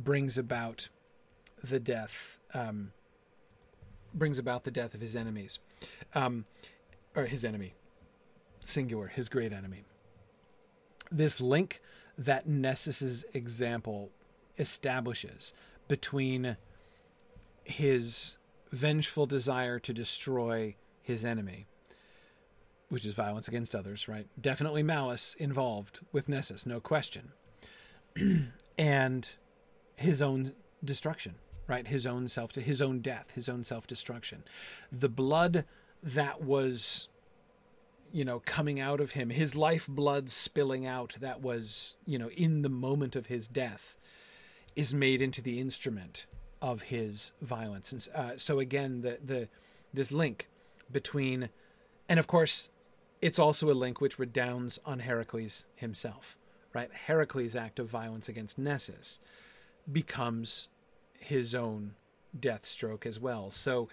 brings about the death um, brings about the death of his enemies, um, or his enemy, singular, his great enemy. This link that Nessus's example establishes between his vengeful desire to destroy his enemy, which is violence against others, right? Definitely malice involved with Nessus, no question. and his own destruction, right? His own self, to his own death, his own self destruction. The blood that was you know, coming out of him, his life blood spilling out that was, you know, in the moment of his death, is made into the instrument of his violence. And uh, so again, the the this link between, and of course, it's also a link which redounds on Heracles himself, right? Heracles' act of violence against Nessus becomes his own death stroke as well. So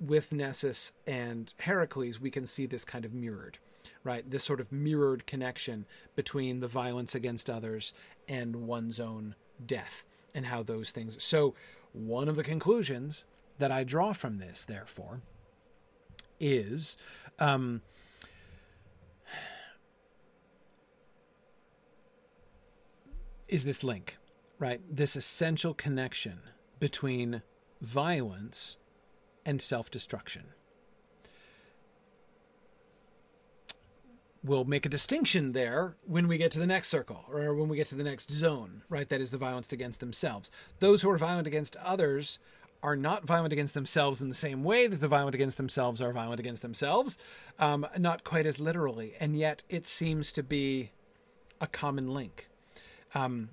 with Nessus and Heracles, we can see this kind of mirrored, right? This sort of mirrored connection between the violence against others and one's own death and how those things. So, one of the conclusions that I draw from this, therefore, is um, is this link, right? This essential connection between violence and self destruction. We'll make a distinction there when we get to the next circle or when we get to the next zone, right? That is the violence against themselves. Those who are violent against others are not violent against themselves in the same way that the violent against themselves are violent against themselves, um, not quite as literally. And yet it seems to be a common link. Um,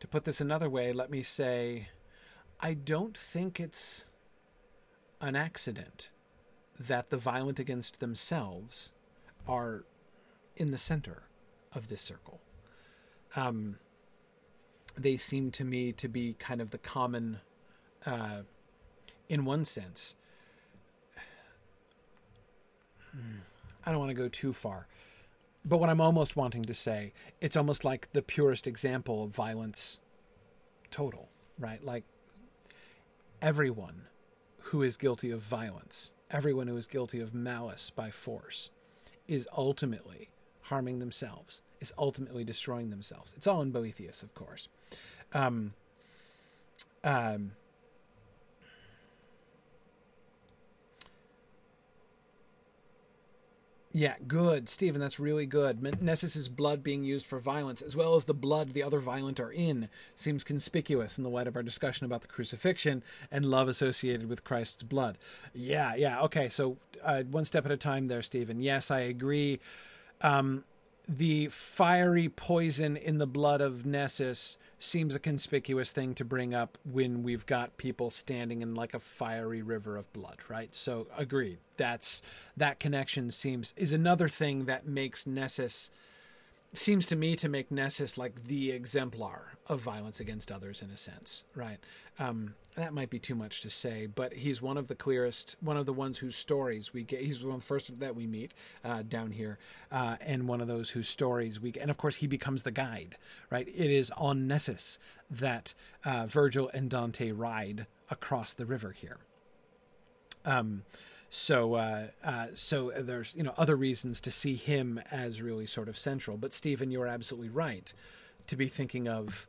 to put this another way, let me say I don't think it's an accident that the violent against themselves are in the center of this circle. Um, they seem to me to be kind of the common, uh, in one sense. I don't want to go too far, but what I'm almost wanting to say, it's almost like the purest example of violence total, right? Like everyone who is guilty of violence, everyone who is guilty of malice by force, is ultimately harming themselves, is ultimately destroying themselves. It's all in Boethius, of course. Um, um, Yeah, good, Stephen. That's really good. Nessus's blood being used for violence, as well as the blood the other violent are in, seems conspicuous in the light of our discussion about the crucifixion and love associated with Christ's blood. Yeah, yeah. Okay, so uh, one step at a time there, Stephen. Yes, I agree. Um, the fiery poison in the blood of Nessus seems a conspicuous thing to bring up when we've got people standing in like a fiery river of blood, right? So agreed. That's that connection seems is another thing that makes Nessus seems to me to make Nessus like the exemplar of violence against others in a sense, right? Um, that might be too much to say, but he's one of the clearest, one of the ones whose stories we get. He's one of the first that we meet uh, down here, uh, and one of those whose stories we. And of course, he becomes the guide, right? It is on Nessus that uh, Virgil and Dante ride across the river here. Um, so uh, uh, so there's you know other reasons to see him as really sort of central. But Stephen, you're absolutely right to be thinking of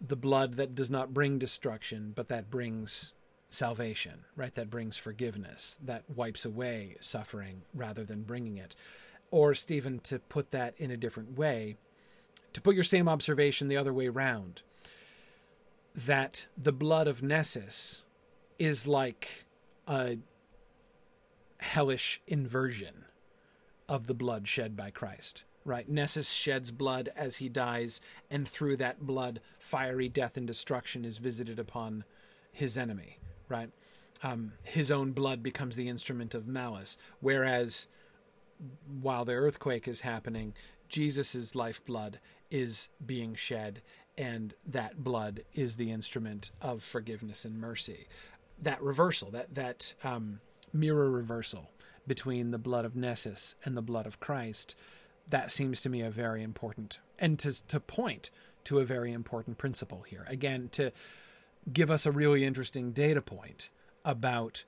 the blood that does not bring destruction, but that brings salvation, right? That brings forgiveness, that wipes away suffering rather than bringing it. Or, Stephen, to put that in a different way, to put your same observation the other way round, that the blood of Nessus is like a hellish inversion of the blood shed by Christ. Right? Nessus sheds blood as he dies, and through that blood, fiery death and destruction is visited upon his enemy. Right? Um, his own blood becomes the instrument of malice. Whereas, while the earthquake is happening, Jesus' lifeblood is being shed, and that blood is the instrument of forgiveness and mercy. That reversal, that that um, mirror reversal between the blood of Nessus and the blood of Christ, that seems to me a very important and to to point to a very important principle here. Again, to give us a really interesting data point about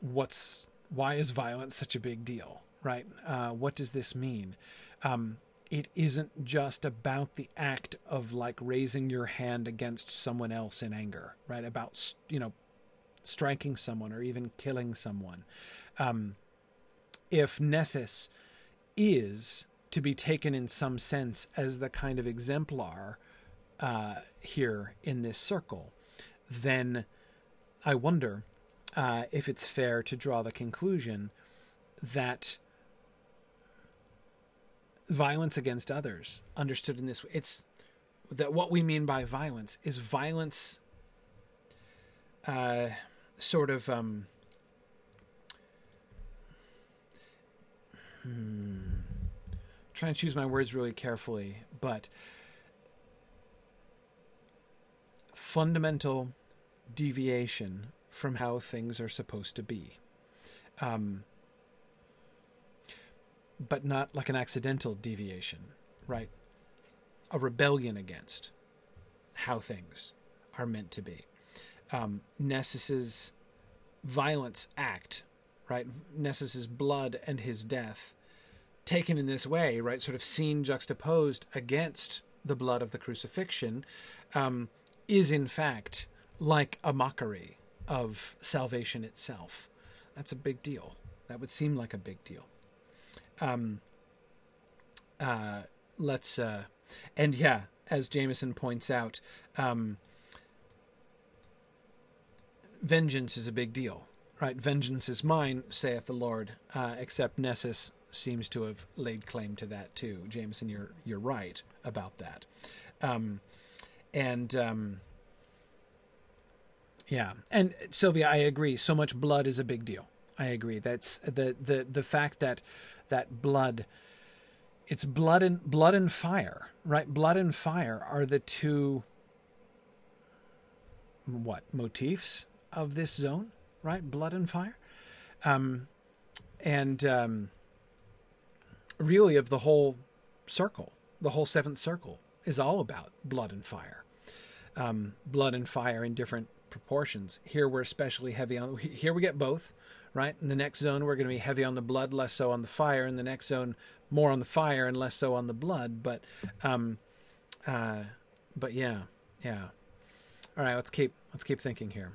what's why is violence such a big deal, right? Uh, what does this mean? Um, it isn't just about the act of like raising your hand against someone else in anger, right? About you know striking someone or even killing someone. Um, if Nessus is to be taken in some sense as the kind of exemplar uh, here in this circle, then I wonder uh, if it's fair to draw the conclusion that violence against others, understood in this way, it's that what we mean by violence is violence. Uh, sort of um, hmm, trying to choose my words really carefully, but fundamental deviation from how things are supposed to be. Um, but not like an accidental deviation, right? A rebellion against how things are meant to be um, Nessus's violence act, right? Nessus's blood and his death, taken in this way, right? Sort of seen juxtaposed against the blood of the crucifixion, um, is in fact like a mockery of salvation itself. That's a big deal. That would seem like a big deal. Um, uh, let's, uh, and yeah, as Jameson points out, um, vengeance is a big deal, right? Vengeance is mine, saith the Lord. Uh, except Nessus seems to have laid claim to that too. Jameson, you're you're right about that. Um, and um, yeah, and Sylvia, I agree. So much blood is a big deal. I agree. That's the the the fact that that blood. It's blood and blood and fire, right? Blood and fire are the two what motifs of this zone, right? Blood and fire. Um, and um, really, of the whole circle, the whole seventh circle is all about blood and fire. Um, blood and fire in different proportions. Here we're especially heavy on. Here we get both, right? In the next zone we're going to be heavy on the blood, less so on the fire. In the next zone, more on the fire and less so on the blood. But, um, uh, but yeah, yeah. All right, let's keep let's keep thinking here.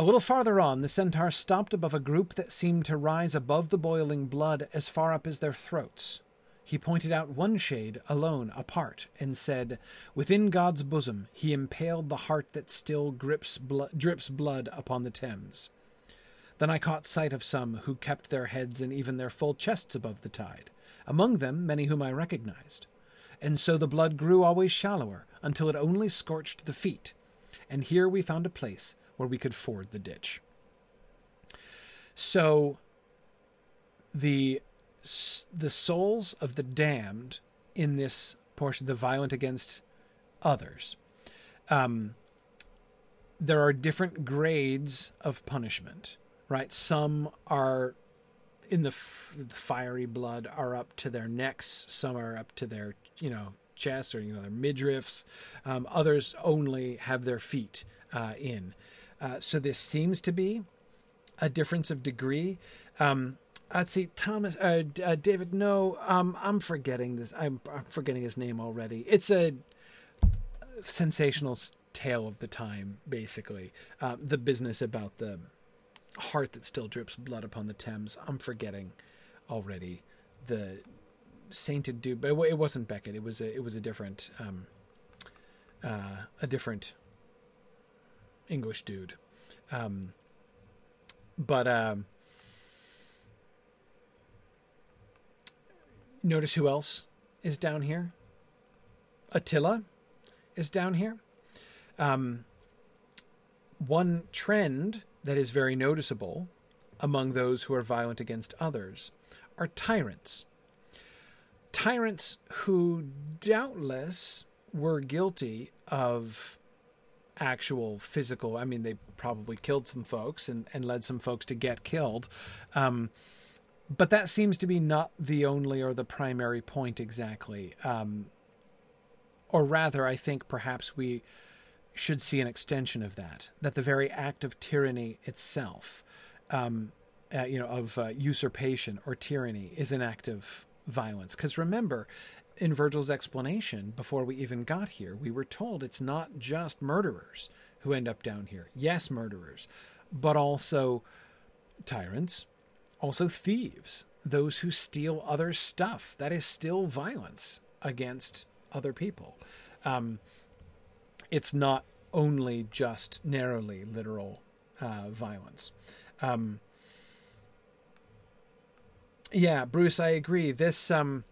A little farther on, the centaur stopped above a group that seemed to rise above the boiling blood as far up as their throats. He pointed out one shade alone apart and said, Within God's bosom he impaled the heart that still grips blo- drips blood upon the Thames. Then I caught sight of some who kept their heads and even their full chests above the tide, among them many whom I recognized. And so the blood grew always shallower until it only scorched the feet, and here we found a place where we could ford the ditch. So the the souls of the damned in this portion, the violent against others, um, there are different grades of punishment, right? Some are in the, f- the fiery blood are up to their necks. Some are up to their, you know, chests or you know their midriffs. Um, others only have their feet uh, in. Uh, so this seems to be a difference of degree. Um, let's see, Thomas, uh, uh, David. No, um, I'm forgetting this. I'm, I'm, forgetting his name already. It's a sensational tale of the time, basically. Uh, the business about the heart that still drips blood upon the Thames. I'm forgetting already the sainted dude, but it wasn't Becket. It was a, it was a different, um, uh, a different English dude. Um, but um, notice who else is down here. Attila is down here. Um, one trend that is very noticeable among those who are violent against others are tyrants. Tyrants who doubtless were guilty of actual physical. I mean, they probably killed some folks and, and led some folks to get killed. Um, but that seems to be not the only or the primary point exactly. Um, or rather, I think perhaps we should see an extension of that. That the very act of tyranny itself, um, uh, you know, of uh, usurpation or tyranny, is an act of violence. Because remember, in Virgil's explanation, before we even got here, we were told it's not just murderers who end up down here. Yes, murderers, but also tyrants, also thieves, those who steal other stuff. That is still violence against other people. Um, it's not only just narrowly literal uh, violence. Um, yeah, Bruce, I agree. This um,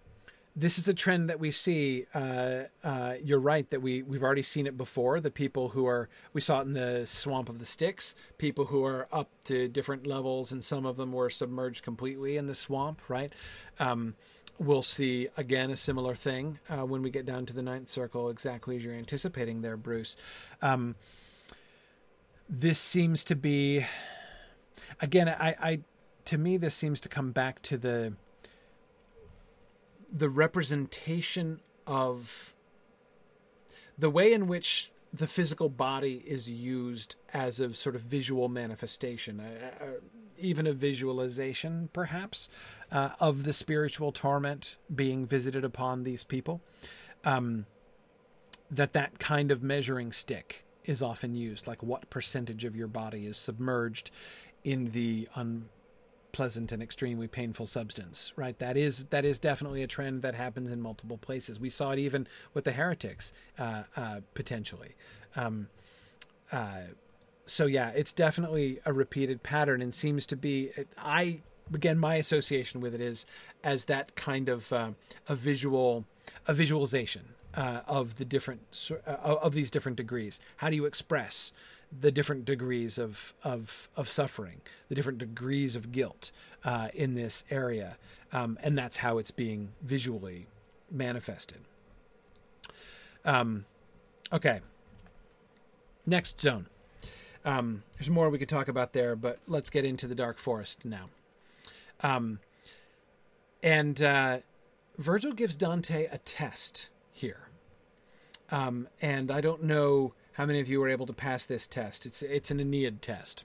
this is a trend that we see. Uh, uh, you're right that we we've already seen it before. The people who are we saw it in the swamp of the Styx. People who are up to different levels, and some of them were submerged completely in the swamp. Right. Um, we'll see again a similar thing uh, when we get down to the ninth circle, exactly as you're anticipating there, Bruce. Um, this seems to be again. I, I to me this seems to come back to the the representation of the way in which the physical body is used as a sort of visual manifestation, uh, uh, even a visualization, perhaps, uh, of the spiritual torment being visited upon these people. Um, that that kind of measuring stick is often used, like what percentage of your body is submerged in the un- pleasant and extremely painful substance right? That is that is definitely a trend that happens in multiple places. We saw it even with the heretics uh, uh, potentially. Um, uh, so yeah it's definitely a repeated pattern and seems to be i again my association with it is as that kind of uh, a visual a visualization uh, of the different uh, of these different degrees. How do you express the different degrees of of of suffering, the different degrees of guilt uh, in this area, um, and that's how it's being visually manifested. Um, okay. Next zone. Um, there's more we could talk about there, but let's get into the dark forest now. Um, and uh, Virgil gives Dante a test here, um, and I don't know how many of you were able to pass this test? It's it's an Aeneid test.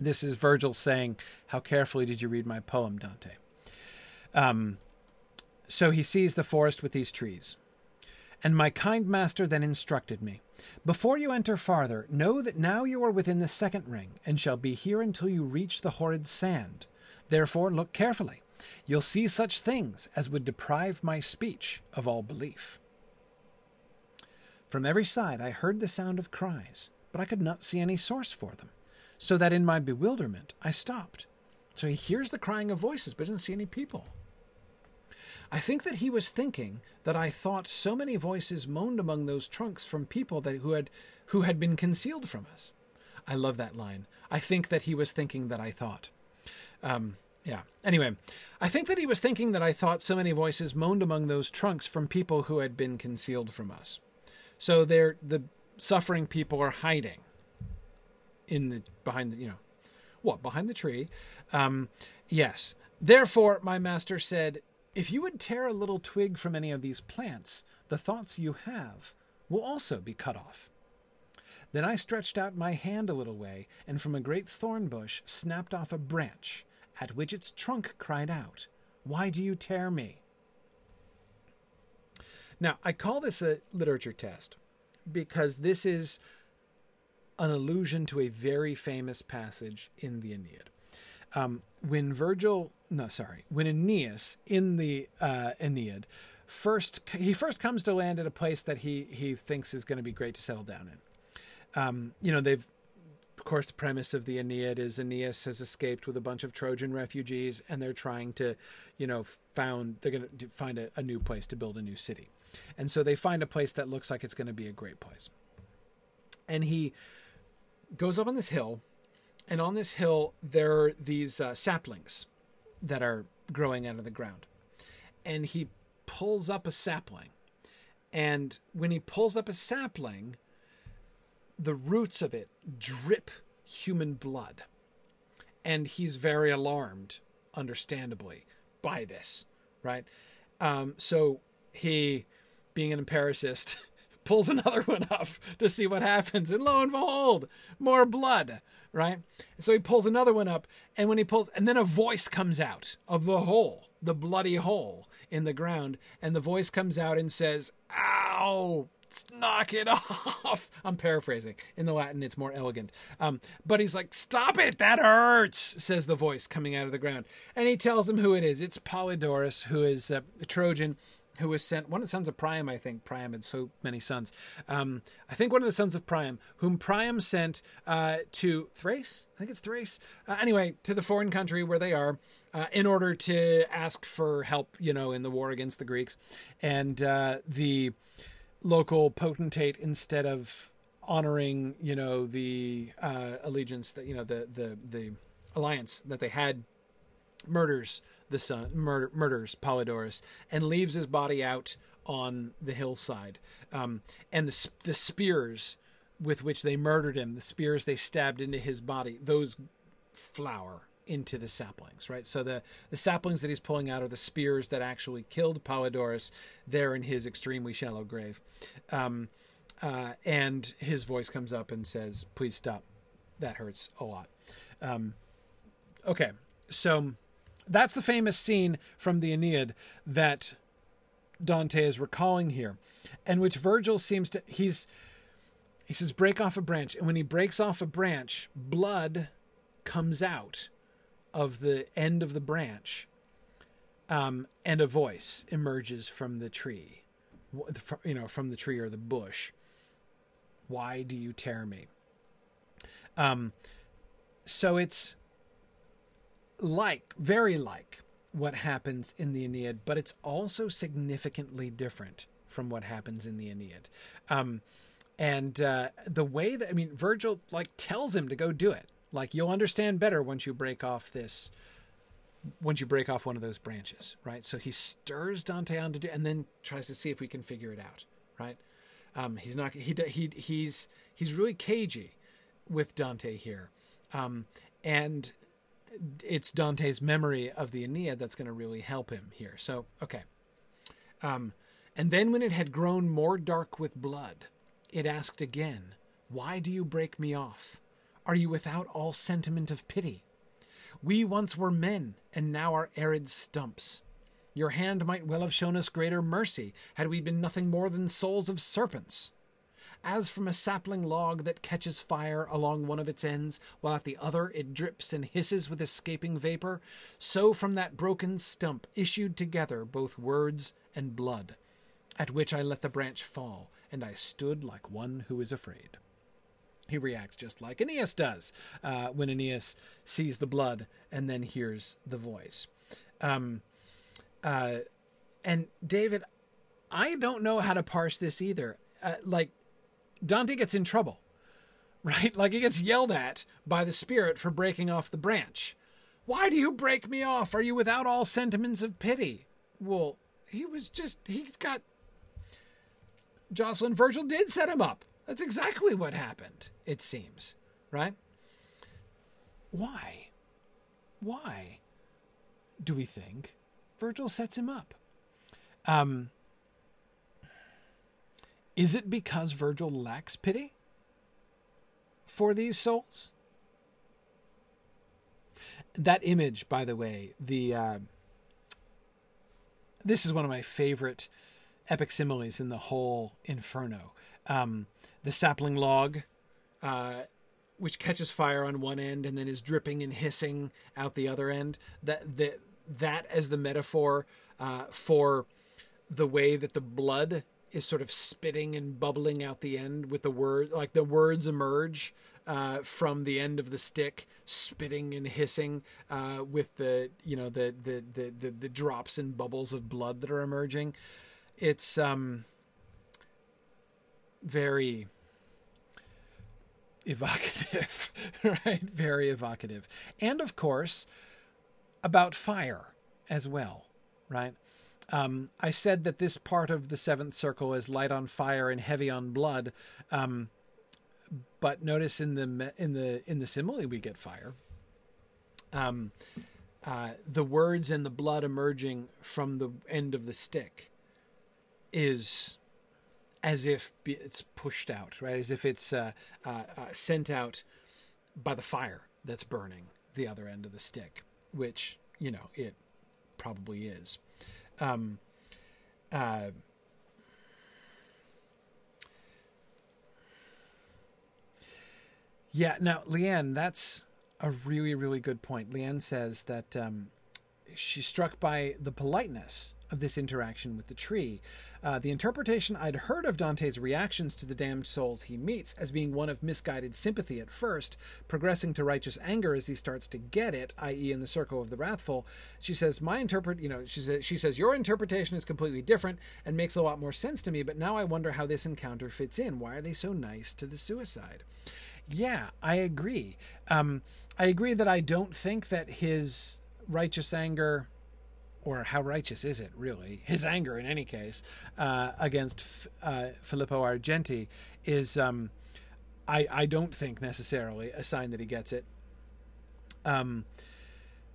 This is Virgil saying, "How carefully did you read my poem, Dante?" Um, so he sees the forest with these trees, And my kind master then instructed me Before you enter farther, know that now you are within the second ring, and shall be here until you reach the horrid sand. Therefore, look carefully. You'll see such things as would deprive my speech of all belief. From every side I heard the sound of cries, but I could not see any source for them, so that in my bewilderment I stopped. So he hears the crying of voices, but doesn't see any people. I think that he was thinking that I thought so many voices moaned among those trunks from people that who had who had been concealed from us. I love that line. I think that he was thinking that I thought. Um, yeah. Anyway, I think that he was thinking that I thought so many voices moaned among those trunks from people who had been concealed from us. So they're the suffering people are hiding in the behind the you know what behind the tree. Um, yes. Therefore, my master said, if you would tear a little twig from any of these plants, the thoughts you have will also be cut off. Then I stretched out my hand a little way, and from a great thorn bush snapped off a branch, at which its trunk cried out, Why do you tear me? Now, I call this a literature test because this is an allusion to a very famous passage in the Aeneid. Um, when Virgil, no, sorry, when Aeneas in the uh, Aeneid first he first comes to land at a place that he he thinks is going to be great to settle down in. Um, you know, they've of course the premise of the Aeneid is Aeneas has escaped with a bunch of Trojan refugees, and they're trying to, you know, found they're going to find a, a new place to build a new city, and so they find a place that looks like it's going to be a great place. And he goes up on this hill and on this hill there are these uh, saplings that are growing out of the ground. And he pulls up a sapling. And when he pulls up a sapling the roots of it drip human blood. And he's very alarmed understandably by this right? Um, so he being an empiricist pulls another one up to see what happens and lo and behold more blood right? So he pulls another one up, and when he pulls, and then a voice comes out of the hole, the bloody hole in the ground, and the voice comes out and says, "Ow." Knock it off. I'm paraphrasing. In the Latin, it's more elegant. Um, but he's like, Stop it, that hurts, says the voice coming out of the ground. And he tells him who it is. It's Polydorus, who is a Trojan who was sent one of the sons of Priam, I think. Priam had so many sons. Um, I think one of the sons of Priam, whom Priam sent uh, to Thrace. I think it's Thrace. Uh, anyway, to the foreign country where they are, uh, in order to ask for help, you know, in the war against the Greeks, and uh, the local potentate, instead of honoring, you know, the uh, allegiance that you know the the the alliance that they had, murders the son, murder, murders Polydorus, and leaves his body out on the hillside. Um, and the the spears with which they murdered him, the spears they stabbed into his body, those flower into the saplings, right? So the the saplings that he's pulling out are the spears that actually killed Polydorus there in his extremely shallow grave. Um, uh, and his voice comes up and says, "Please stop. That hurts a lot." Um, okay, so that's the famous scene from the Aeneid that Dante is recalling here, and which Virgil seems to he's he says break off a branch, and when he breaks off a branch, blood comes out of the end of the branch, um, and a voice emerges from the tree, you know, from the tree or the bush. Why do you tear me? Um, so it's like, very like what happens in the Aeneid, but it's also significantly different from what happens in the Aeneid. Um, and uh, the way that I mean, Virgil like tells him to go do it. Like you'll understand better once you break off this, once you break off one of those branches, right? So he stirs Dante on to do, and then tries to see if we can figure it out, right? Um, he's not he he he's he's really cagey with Dante here, um, and it's Dante's memory of the Aeneid that's going to really help him here. So, okay. Um, and then when it had grown more dark with blood, it asked again, Why do you break me off? Are you without all sentiment of pity? We once were men, and now are arid stumps. Your hand might well have shown us greater mercy had we been nothing more than souls of serpents. As from a sapling log that catches fire along one of its ends, while at the other it drips and hisses with escaping vapor, so from that broken stump issued together both words and blood. At which I let the branch fall, and I stood like one who is afraid. He reacts just like Aeneas does uh, when Aeneas sees the blood and then hears the voice. Um, uh, and David, I don't know how to parse this either. Uh, like, Dante gets in trouble, right? Like, he gets yelled at by the spirit for breaking off the branch. Why do you break me off? Are you without all sentiments of pity? Well, he was just, he's got. Jocelyn Virgil did set him up. That's exactly what happened, it seems, right? Why? Why do we think Virgil sets him up? Um, is it because Virgil lacks pity for these souls? That image, by the way, the uh, this is one of my favorite epic similes in the whole Inferno. Um, the sapling log, uh, which catches fire on one end and then is dripping and hissing out the other end. That that that as the metaphor uh, for the way that the blood is sort of spitting and bubbling out the end with the word like the words emerge uh, from the end of the stick spitting and hissing uh, with the you know the, the the, the the drops and bubbles of blood that are emerging. It's um very evocative right? Very evocative. And of course about fire as well right um, I said that this part of the seventh circle is light on fire and heavy on blood, um, but notice in the in the in the simile we get fire. Um, uh, the words and the blood emerging from the end of the stick is as if it's pushed out, right? As if it's uh, uh, uh, sent out by the fire that's burning the other end of the stick, which you know it probably is. Um, uh, yeah, now, Leanne, that's a really, really good point. Leanne says that um, she's struck by the politeness of this interaction with the tree. Uh, the interpretation I'd heard of Dante's reactions to the damned souls he meets as being one of misguided sympathy at first, progressing to righteous anger as he starts to get it, i.e., in the circle of the wrathful. She says, "My interpret, you know, she says, she says your interpretation is completely different and makes a lot more sense to me. But now I wonder how this encounter fits in. Why are they so nice to the suicide?" Yeah, I agree. Um, I agree that I don't think that his righteous anger or how righteous is it really? His anger, in any case, uh, against uh, Filippo Argenti is, um, I, I don't think necessarily a sign that he gets it. Um,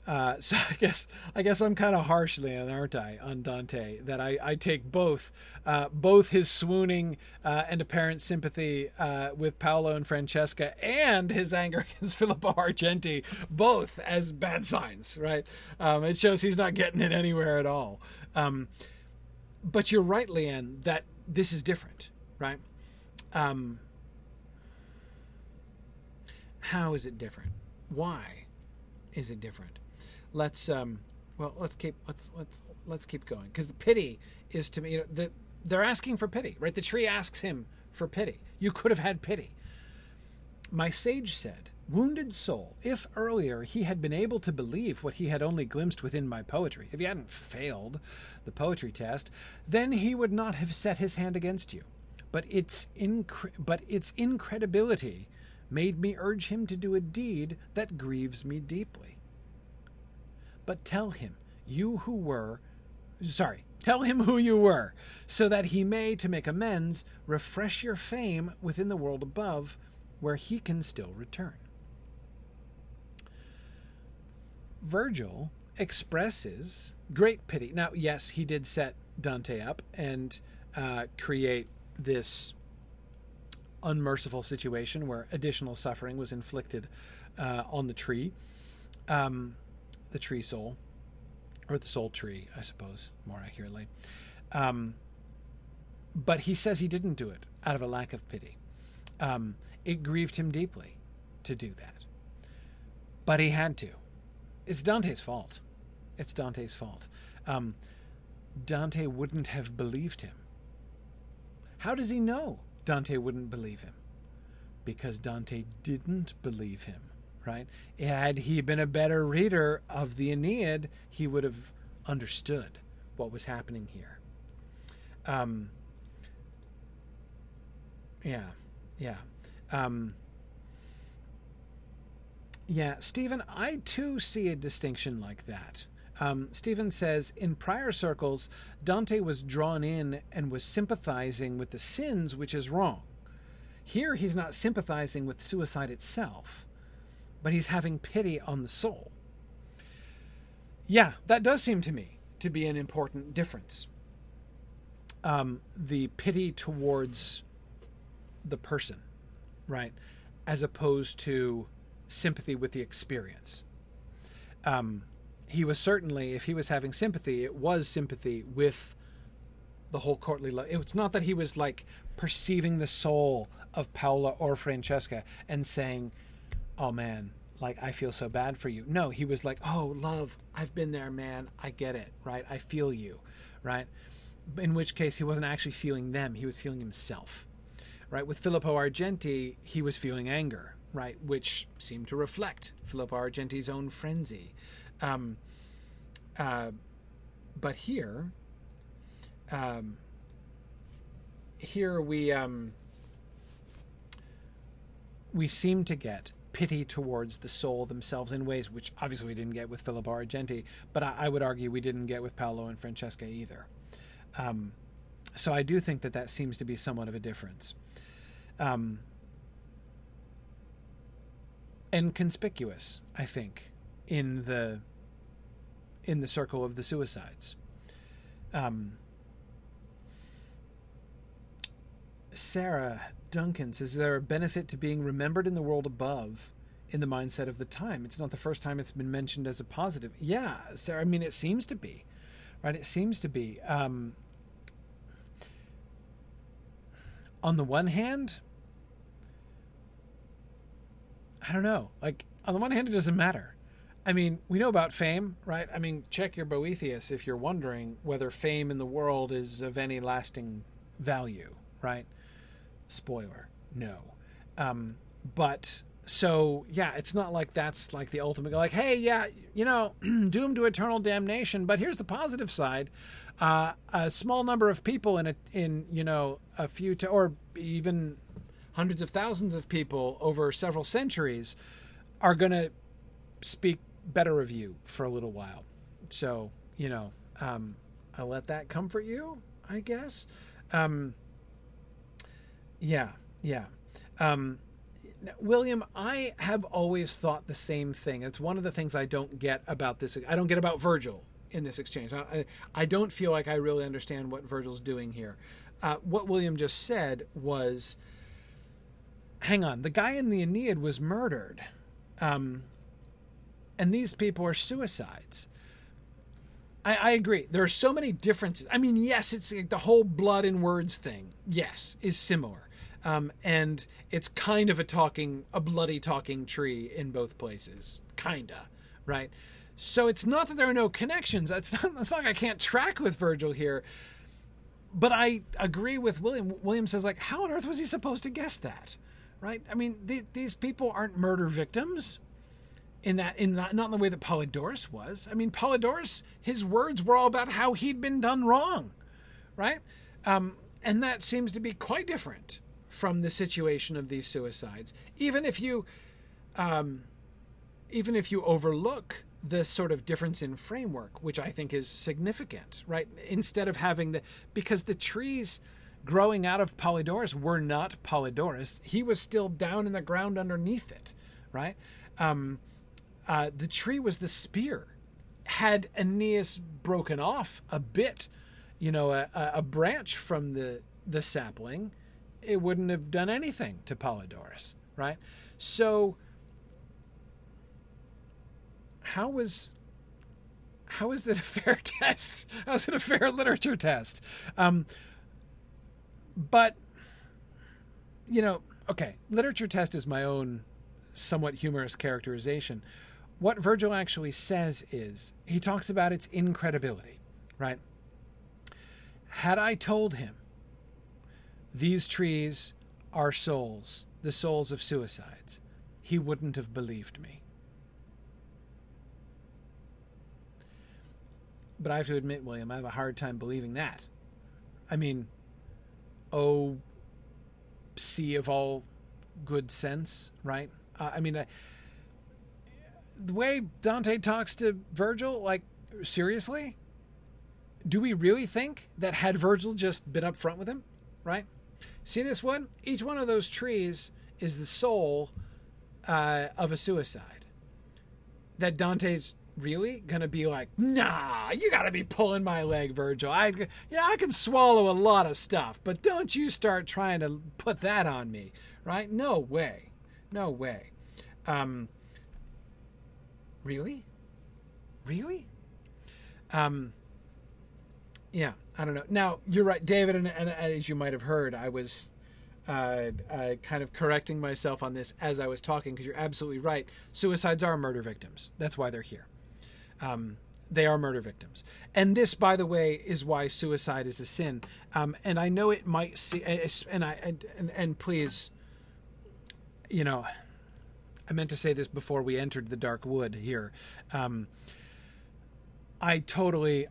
uh, so I guess I guess I'm kind of harsh, then, aren't I, on Dante? That I, I take both uh, both his swooning uh, and apparent sympathy uh, with Paolo and Francesca and his anger against Filippo Argenti both as bad signs. Right? Um, it shows he's not getting it anywhere at all. Um, but you're right, Leanne, that this is different, right? Um, how is it different? Why is it different? Let's um, well let's keep let's let's let's keep going. Because the pity is to me you know, the they're asking for pity right? The tree asks him for pity. You could have had pity. My sage said wounded soul if earlier he had been able to believe what he had only glimpsed within my poetry if he hadn't failed the poetry test then he would not have set his hand against you. But its incre- but its incredibility made me urge him to do a deed that grieves me deeply but tell him you who were sorry tell him who you were so that he may to make amends refresh your fame within the world above where he can still return. Virgil expresses great pity. Now yes he did set dante up and uh, create this unmerciful situation where additional suffering was inflicted uh, on the tree. Um, the tree soul, or the soul tree, I suppose, more accurately. Um, but he says he didn't do it out of a lack of pity. Um, it grieved him deeply to do that. But he had to. It's Dante's fault. It's Dante's fault. Um, Dante wouldn't have believed him. How does he know Dante wouldn't believe him? Because Dante didn't believe him, right? Had he been a better reader of the Aeneid, he would have understood what was happening here. Um, yeah, yeah. Um, yeah, Stephen, I too see a distinction like that. Um, Stephen says in prior circles, Dante was drawn in and was sympathizing with the sins, which is wrong. Here, he's not sympathizing with suicide itself, but he's having pity on the soul. Yeah, that does seem to me to be an important difference. Um, the pity towards the person, right, as opposed to sympathy with the experience. Um, he was certainly, if he was having sympathy, it was sympathy with the whole courtly love. It's not that he was like perceiving the soul of Paolo or Francesca and saying, "Oh man, like I feel so bad for you." No, he was like, "Oh, love, I've been there, man. I get it, right? I feel you, right?" In which case, he wasn't actually feeling them; he was feeling himself, right? With Filippo Argenti, he was feeling anger, right, which seemed to reflect Filippo Argenti's own frenzy. Um, uh, but here, um, here we um, we seem to get pity towards the soul themselves in ways which obviously we didn't get with Filippo Argenti, but I, I would argue we didn't get with Paolo and Francesca either. Um, so I do think that that seems to be somewhat of a difference. Um, and conspicuous, I think, in the in the circle of the suicides. Um, Sarah Duncan "Is there a benefit to being remembered in the world above?" In the mindset of the time, it's not the first time it's been mentioned as a positive. Yeah, Sarah. I mean, it seems to be, right? It seems to be. Um, on the one hand, I don't know. Like on the one hand, it doesn't matter. I mean, we know about fame, right? I mean, check your Boethius if you're wondering whether fame in the world is of any lasting value, right? Spoiler, no. Um, but so yeah, it's not like that's like the ultimate. Like, hey, yeah, you know, doomed to eternal damnation. But here's the positive side: uh, a small number of people in a in you know a few to, or even hundreds of thousands of people over several centuries are going to speak better of you for a little while. So, you know, um, I'll let that comfort you, I guess. Um, yeah, yeah. Um, William, I have always thought the same thing. It's one of the things I don't get about this. I don't get about Virgil in this exchange. I, I don't feel like I really understand what Virgil's doing here. Uh, what William just said was hang on, the guy in the Aeneid was murdered. Um, and these people are suicides. I, I, agree. There are so many differences. I mean, yes, it's the whole blood and words thing. Yes, is similar, um, and it's kind of a talking, a bloody talking tree in both places, kinda, right? So it's not that there are no connections. It's not, it's not like I can't track with Virgil here. But I agree with William. William says, like, how on earth was he supposed to guess that? Right? I mean, the, these people aren't murder victims in that in not, not in the way that Polydorus was. I mean, Polydorus, his words were all about how he'd been done wrong, right? Um, and that seems to be quite different from the situation of these suicides. Even if you, um, even if you overlook the sort of difference in framework, which I think is significant, right? Instead of having the because the trees growing out of Polydorus were not Polydorus. He was still down in the ground underneath it, right? Um, uh, the tree was the spear. Had Aeneas broken off a bit, you know, a, a branch from the, the sapling, it wouldn't have done anything to Polydorus, right? So, how was how is it a fair test? How is it a fair literature test? Um, but you know, okay, literature test is my own somewhat humorous characterization. What Virgil actually says is he talks about its incredibility, right? Had I told him these trees are souls, the souls of suicides, he wouldn't have believed me. But I have to admit, William, I have a hard time believing that. I mean, oh, sea of all good sense, right? Uh, I mean, the way Dante talks to Virgil, like, seriously? Do we really think that had Virgil just been up front with him, right? See this one? Each one of those trees is the soul uh, of a suicide. That Dante's really gonna be like, nah, you gotta be pulling my leg, Virgil. I yeah, I can swallow a lot of stuff, but don't you start trying to put that on me, right? No way, no way. Um, really, really. Um, yeah, I don't know. Now you're right, David, and, and as you might have heard, I was uh, uh, kind of correcting myself on this as I was talking because you're absolutely right. Suicides are murder victims. That's why they're here. Um, they are murder victims. And this, by the way, is why suicide is a sin. Um, and I know it might see, and I and, and, and please, you know, I meant to say this before we entered the dark wood here. Um, I totally,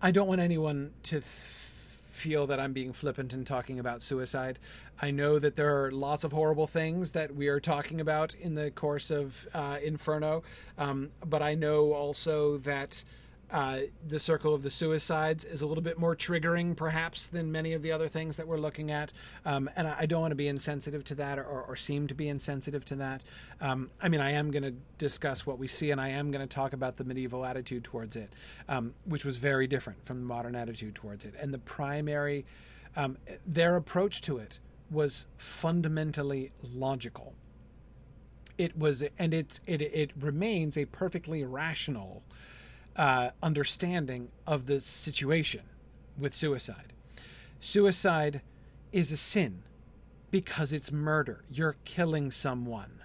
I don't want anyone to th- feel that I'm being flippant in talking about suicide. I know that there are lots of horrible things that we are talking about in the course of uh, Inferno, um, but I know also that uh, the circle of the suicides is a little bit more triggering, perhaps, than many of the other things that we're looking at. Um, and I, I, don't want to be insensitive to that or, or, seem to be insensitive to that. Um, I mean, I am going to discuss what we see, and I am going to talk about the medieval attitude towards it, um, which was very different from the modern attitude towards it. And the primary, um, their approach to it was fundamentally logical. It was, and it it it remains a perfectly rational uh, understanding of the situation with suicide. Suicide is a sin because it's murder. You're killing someone.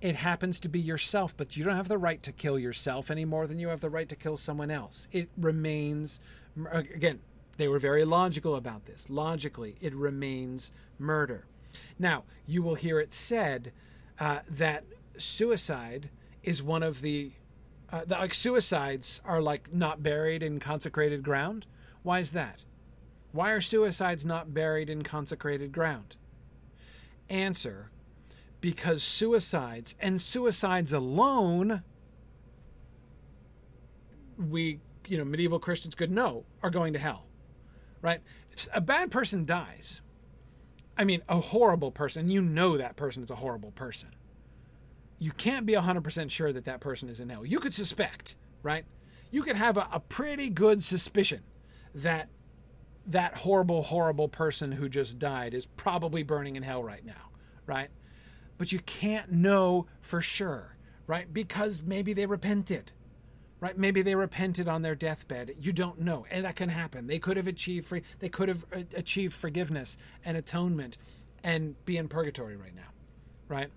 It happens to be yourself, but you don't have the right to kill yourself any more than you have the right to kill someone else. It remains, again, they were very logical about this. Logically, it remains murder. Now, you will hear it said uh, that suicide is one of the, uh, the, like suicides are like not buried in consecrated ground. Why is that? Why are suicides not buried in consecrated ground? Answer because suicides and suicides alone we you know medieval christians could know are going to hell right? If a bad person dies, I mean, a horrible person, you know that person is a horrible person. You can't be 100% sure that that person is in hell. You could suspect, right? You could have a, a pretty good suspicion that that horrible, horrible person who just died is probably burning in hell right now, right? But you can't know for sure, right? Because maybe they repented right maybe they repented on their deathbed you don't know and that can happen they could have achieved free they could have uh, achieved forgiveness and atonement and be in purgatory right now right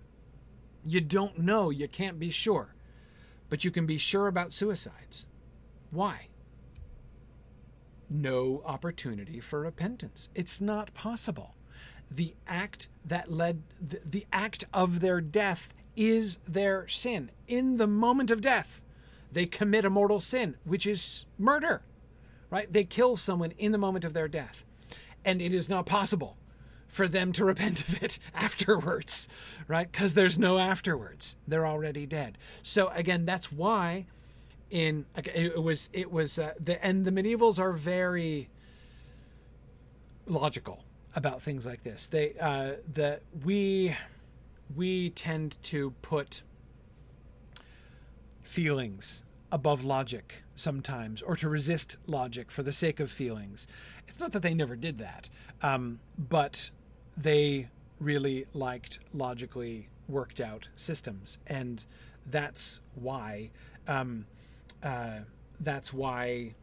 you don't know you can't be sure. But you can be sure about suicides. Why? No opportunity for repentance. It's not possible. The act that led the, the act of their death is their sin. In the moment of death they commit a mortal sin, which is murder, right? They kill someone in the moment of their death. And it is not possible for them to repent of it afterwards, right? Because there's no afterwards. They're already dead. So again, that's why in it was it was uh, the and the medievals are very logical about things like this. They uh, the we we tend to put feelings above logic sometimes, or to resist logic for the sake of feelings. It's not that they never did that, um, but they really liked logically worked out systems, and that's why um, uh, that's why,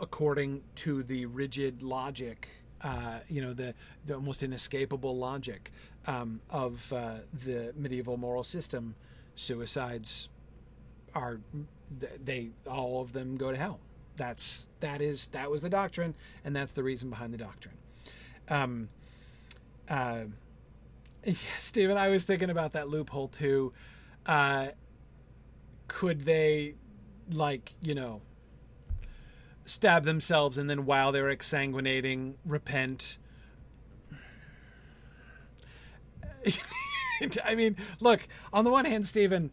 according to the rigid logic, uh, you know, the, the almost inescapable logic um, of uh, the medieval moral system, suicides are they all of them go to hell. That's that is that was the doctrine, and that's the reason behind the doctrine. Um, uh, yeah, Stephen, I was thinking about that loophole too. Uh, could they, like, you know, stab themselves and then while they're exsanguinating, repent? I mean, look, on the one hand, Stephen,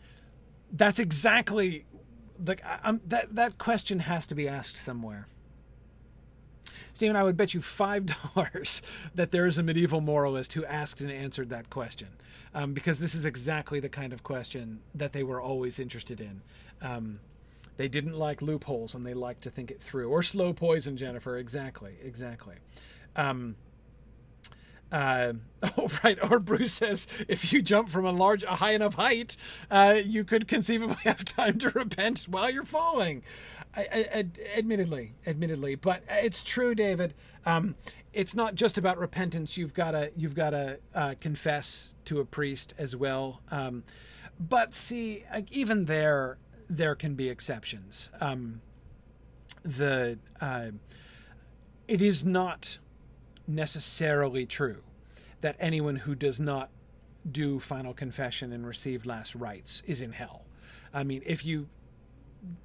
that's exactly the I'm, that that question has to be asked somewhere. Stephen, I would bet you five dollars that there is a medieval moralist who asked and answered that question, um, because this is exactly the kind of question that they were always interested in. Um, they didn't like loopholes and they liked to think it through, or slow poison, Jennifer. Exactly, exactly. Um, uh, oh, right. Or Bruce says, if you jump from a large, a high enough height, uh, you could conceivably have time to repent while you're falling. Admittedly, admittedly, but it's true, David. Um, it's not just about repentance. You've got to, you've got to uh, confess to a priest as well. Um, but see, even there, there can be exceptions. Um, the uh, it is not necessarily true that anyone who does not do final confession and receive last rites is in hell. I mean, if you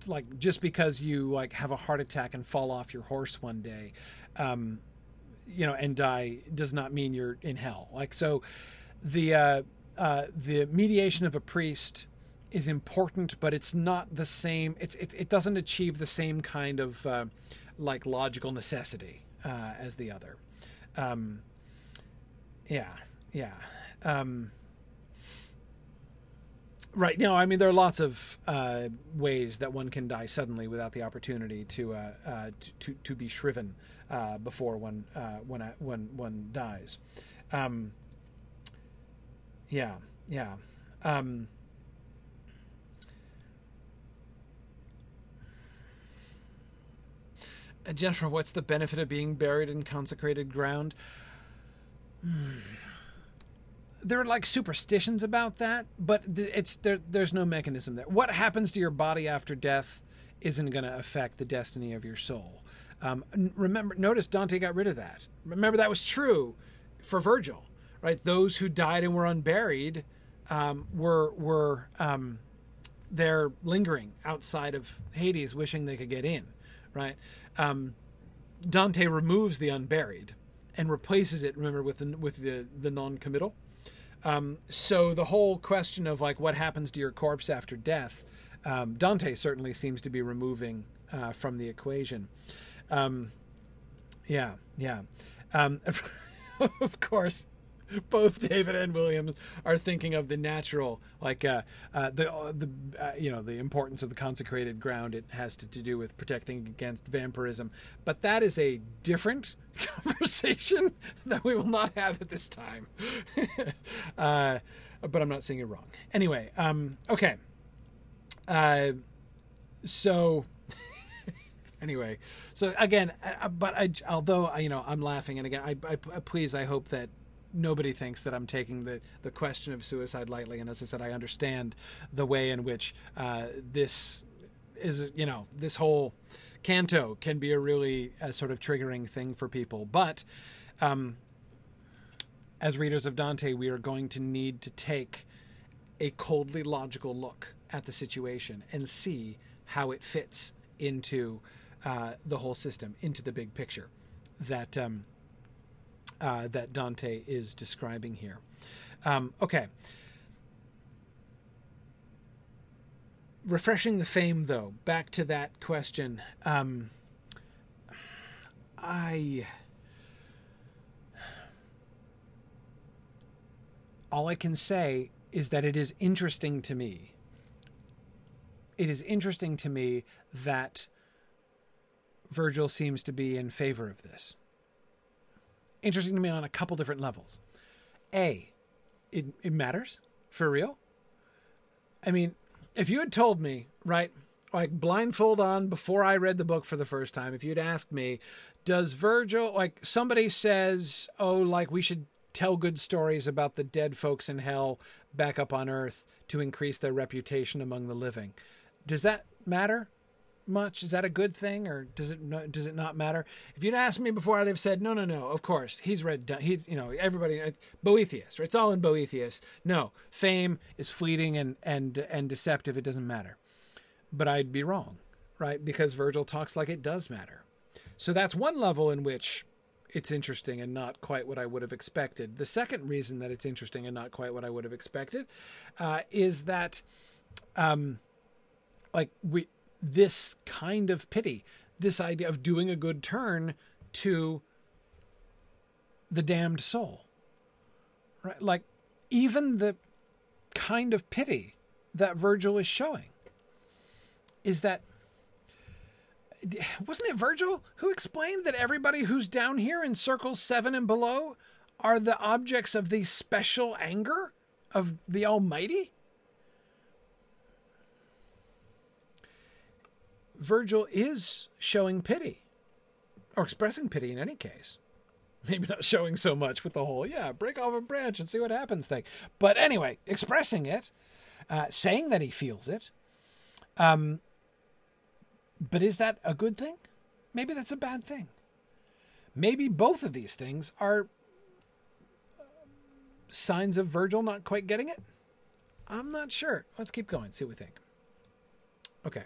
like just because you like have a heart attack and fall off your horse one day, um, you know, and die does not mean you're in hell. Like so, the uh, uh, the mediation of a priest is important, but it's not the same. It it, it doesn't achieve the same kind of uh, like logical necessity uh, as the other. Um, yeah, yeah. Um, right. No, I mean there are lots of uh, ways that one can die suddenly without the opportunity to uh, uh, to to be shriven uh, before one when when one dies. Um, yeah, yeah. Um, Jennifer, what's the benefit of being buried in consecrated ground? There are like superstitions about that, but it's there. There's no mechanism there. What happens to your body after death isn't going to affect the destiny of your soul. Um, remember, notice Dante got rid of that. Remember that was true for Virgil, right? Those who died and were unburied um, were were um, they're lingering outside of Hades, wishing they could get in, right? Um, Dante removes the unburied and replaces it. Remember with the with the the non-committal. Um, so the whole question of like what happens to your corpse after death, um, Dante certainly seems to be removing uh, from the equation. Um, yeah, yeah. Um, of course, both David and Williams are thinking of the natural, like uh, uh, the uh, the uh, you know the importance of the consecrated ground. It has to, to do with protecting against vampirism, but that is a different conversation that we will not have at this time. Uh, but I'm not saying you're wrong. Anyway, um, okay. Uh, so anyway, so again, but I, although you know I'm laughing, and again, I, I please I hope that nobody thinks that I'm taking the, the question of suicide lightly. And as I said, I understand the way in which uh, this is, you know, this whole canto can be a really uh, sort of triggering thing for people. But um, as readers of Dante, we are going to need to take a coldly logical look at the situation and see how it fits into uh, the whole system, into the big picture that um, uh, that Dante is describing here. Um, okay. Refreshing the fame, though, back to that question. Um, I. All I can say is that it is interesting to me. It is interesting to me that Virgil seems to be in favor of this interesting to me on a couple different levels. A, it, it matters for real. I mean, if you had told me, right, like blindfold on before I read the book for the first time, if you'd asked me, does Virgil like somebody says, "Oh, like we should tell good stories about the dead folks in hell back up on earth to increase their reputation among the living." Does that matter? Much? Is that a good thing, or does it does it not matter? If you'd asked me before, I'd have said no, no, no. Of course, he's read. He, you know, everybody. Uh, Boethius. It's all in Boethius. No, fame is fleeting and and and deceptive. It doesn't matter. But I'd be wrong, right? Because Virgil talks like it does matter. So that's one level in which it's interesting and not quite what I would have expected. The second reason that it's interesting and not quite what I would have expected uh, is that, um, like we this kind of pity, this idea of doing a good turn to the damned soul. Right? Like even the kind of pity that Virgil is showing is that wasn't it Virgil who explained that everybody who's down here in circles 7 and below are the objects of the special anger of the almighty? Virgil is showing pity, or expressing pity in any case. Maybe not showing so much with the whole, yeah, break off a branch and see what happens thing. But anyway, expressing it, uh, saying that he feels it. Um, but is that a good thing? Maybe that's a bad thing. Maybe both of these things are signs of Virgil not quite getting it. I'm not sure. Let's keep going, see what we think. Okay.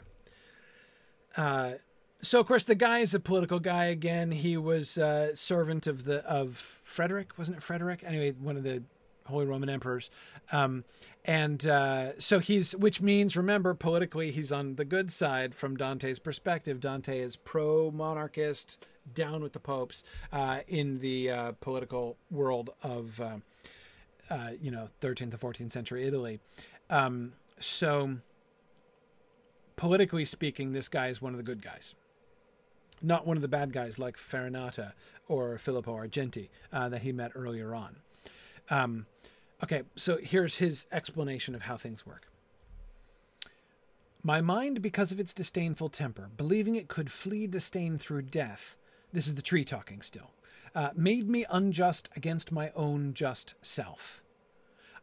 Uh, so of course the guy is a political guy again. He was uh, servant of the of Frederick, wasn't it Frederick? Anyway, one of the Holy Roman emperors. Um, and uh, so he's, which means, remember, politically, he's on the good side from Dante's perspective. Dante is pro monarchist, down with the popes uh, in the uh, political world of, uh, you know, 13th to 14th century Italy. Um, so politically speaking, this guy is one of the good guys. Not one of the bad guys like Farinata or Filippo Argenti uh, that he met earlier on. Um, okay, so here's his explanation of how things work. My mind, because of its disdainful temper, believing it could flee disdain through death, this is the tree talking still, uh, made me unjust against my own just self.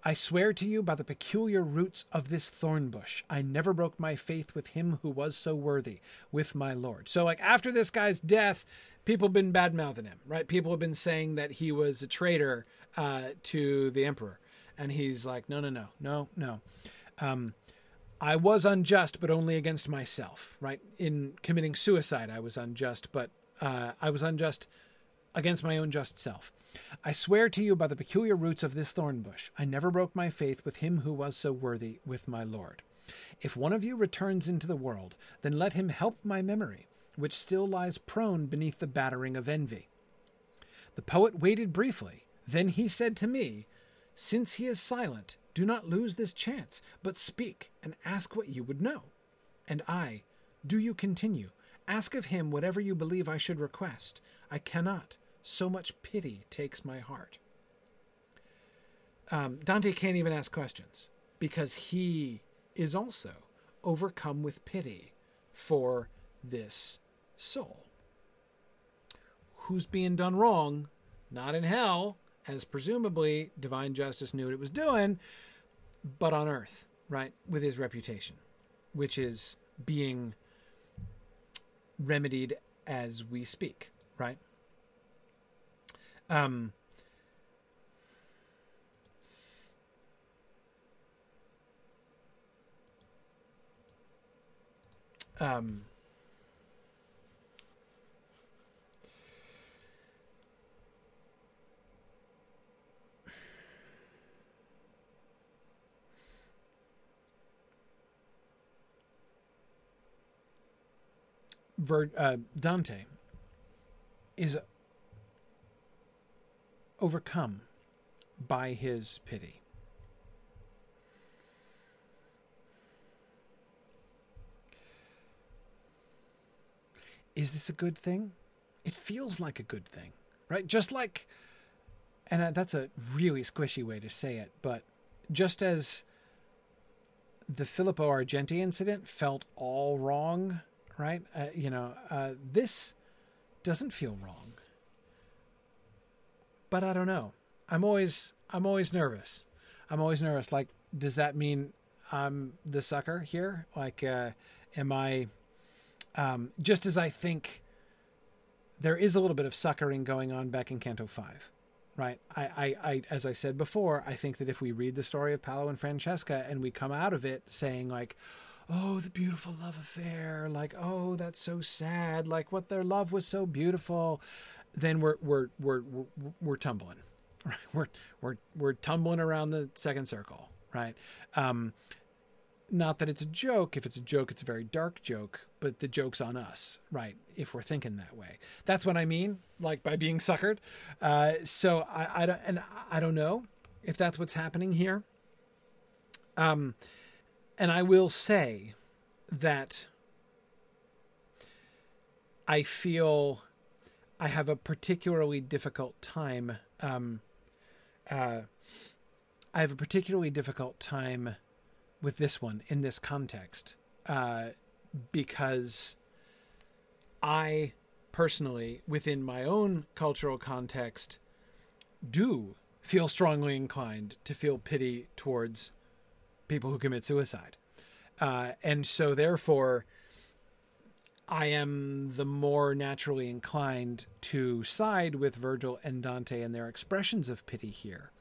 I swear to you by the peculiar roots of this thorn bush, I never broke my faith with him who was so worthy, with my Lord. So, like, after this guy's death, people have been bad mouthing him, right? People have been saying that he was a traitor uh, to the emperor. And he's like, no, no, no, no, no. Um, I was unjust, but only against myself, right? In committing suicide, I was unjust, but uh, I was unjust against my own just self. I swear to you by the peculiar roots of this thorn bush, I never broke my faith with him who was so worthy, with my Lord. If one of you returns into the world, then let him help my memory, which still lies prone beneath the battering of envy. The poet waited briefly, then he said to me, Since he is silent, do not lose this chance, but speak and ask what you would know. And I, do you continue? Ask of him whatever you believe I should request. I cannot, so much pity takes my heart. Um, Dante can't even ask questions because he is also overcome with pity for this soul. Who's being done wrong? Not in hell, as presumably divine justice knew what it was doing, but on earth, right? With his reputation, which is being remedied as we speak, right? Um, um, Ver, uh, Dante is overcome by his pity. Is this a good thing? It feels like a good thing, right? Just like, and that's a really squishy way to say it, but just as the Filippo Argenti incident felt all wrong, right? Uh, you know, uh, this doesn't feel wrong. But I don't know. I'm always I'm always nervous. I'm always nervous. Like, does that mean I'm the sucker here? Like, uh, am I? Um, just as I think there is a little bit of suckering going on back in Canto Five, right? I, I, I, as I said before, I think that if we read the story of Paolo and Francesca and we come out of it saying like, oh, the beautiful love affair, like, oh, that's so sad, like what their love was so beautiful, then we're we're we're we're, we're tumbling, right? We're we're we're tumbling around the second circle, right? Um, not that it's a joke. If it's a joke, it's a very dark joke, but the joke's on us, right? If we're thinking that way, that's what I mean, like by being suckered. Uh, so I, I don't, and I don't know if that's what's happening here. Um, and I will say that I feel I have a particularly difficult time. Um, uh, I have a particularly difficult time with this one in this context uh, because I personally, within my own cultural context, do feel strongly inclined to feel pity towards people who commit suicide. Uh, and so, therefore, I am the more naturally inclined to side with Virgil and Dante and their expressions of pity here.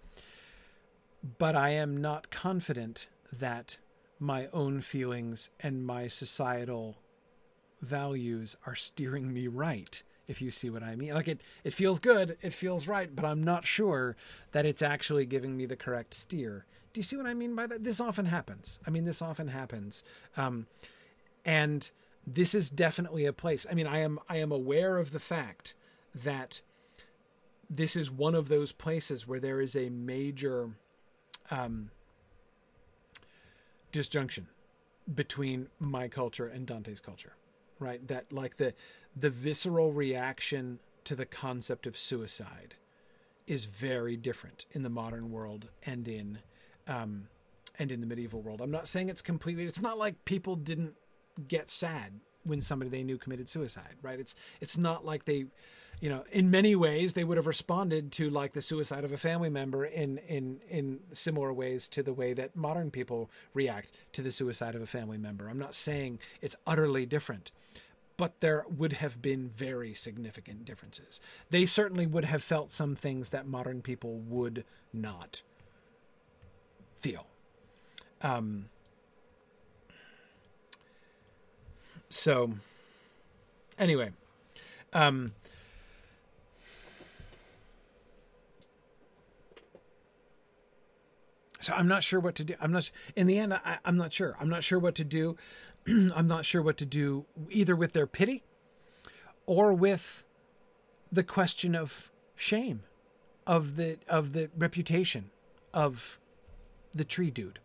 But I am not confident that my own feelings and my societal values are steering me right if you see what I mean. Like it it feels good, it feels right, but I'm not sure that it's actually giving me the correct steer. Do you see what I mean by that? This often happens. I mean, this often happens. Um, and this is definitely a place. I mean, I am I am aware of the fact that this is one of those places where there is a major um, disjunction between my culture and Dante's culture, right? That like the the visceral reaction to the concept of suicide is very different in the modern world and in um, and in the medieval world. I'm not saying it's completely. It's not like people didn't get sad when somebody they knew committed suicide, right? It's it's not like they you know, in many ways, they would have responded to like the suicide of a family member in in in similar ways to the way that modern people react to the suicide of a family member. I'm not saying it's utterly different, but there would have been very significant differences. They certainly would have felt some things that modern people would not feel. Um, so, anyway, um, So I'm not sure what to do. I'm not in the end. I, am not sure. I'm not sure what to do. I'm not sure what to do either with their pity or with the question of shame, of the of the reputation of the tree dude,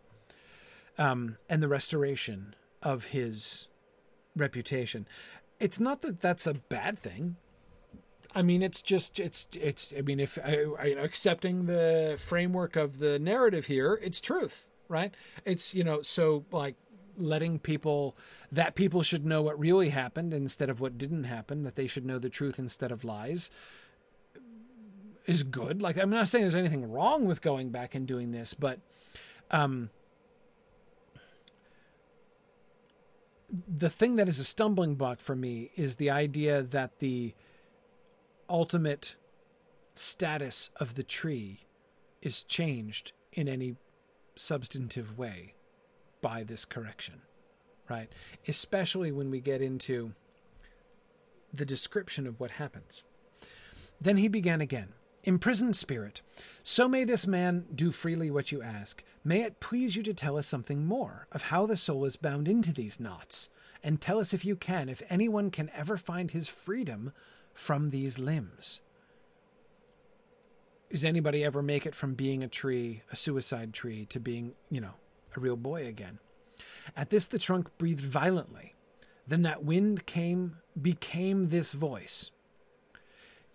um, and the restoration of his reputation. It's not that that's a bad thing. I mean, it's just it's it's. I mean, if I, know, accepting the framework of the narrative here, it's truth, right? It's you know, so like letting people that people should know what really happened instead of what didn't happen. That they should know the truth instead of lies is good. Like I'm not saying there's anything wrong with going back and doing this, but um, the thing that is a stumbling block for me is the idea that the ultimate status of the tree is changed in any substantive way by this correction, right? Especially when we get into the description of what happens. Then he began again. Imprisoned spirit, so may this man do freely what you ask. May it please you to tell us something more of how the soul is bound into these knots, and tell us if you can, if anyone can ever find his freedom from these limbs. Does anybody ever make it from being a tree, a suicide tree, to being, you know, a real boy again? At this, the trunk breathed violently. Then that wind came, became this voice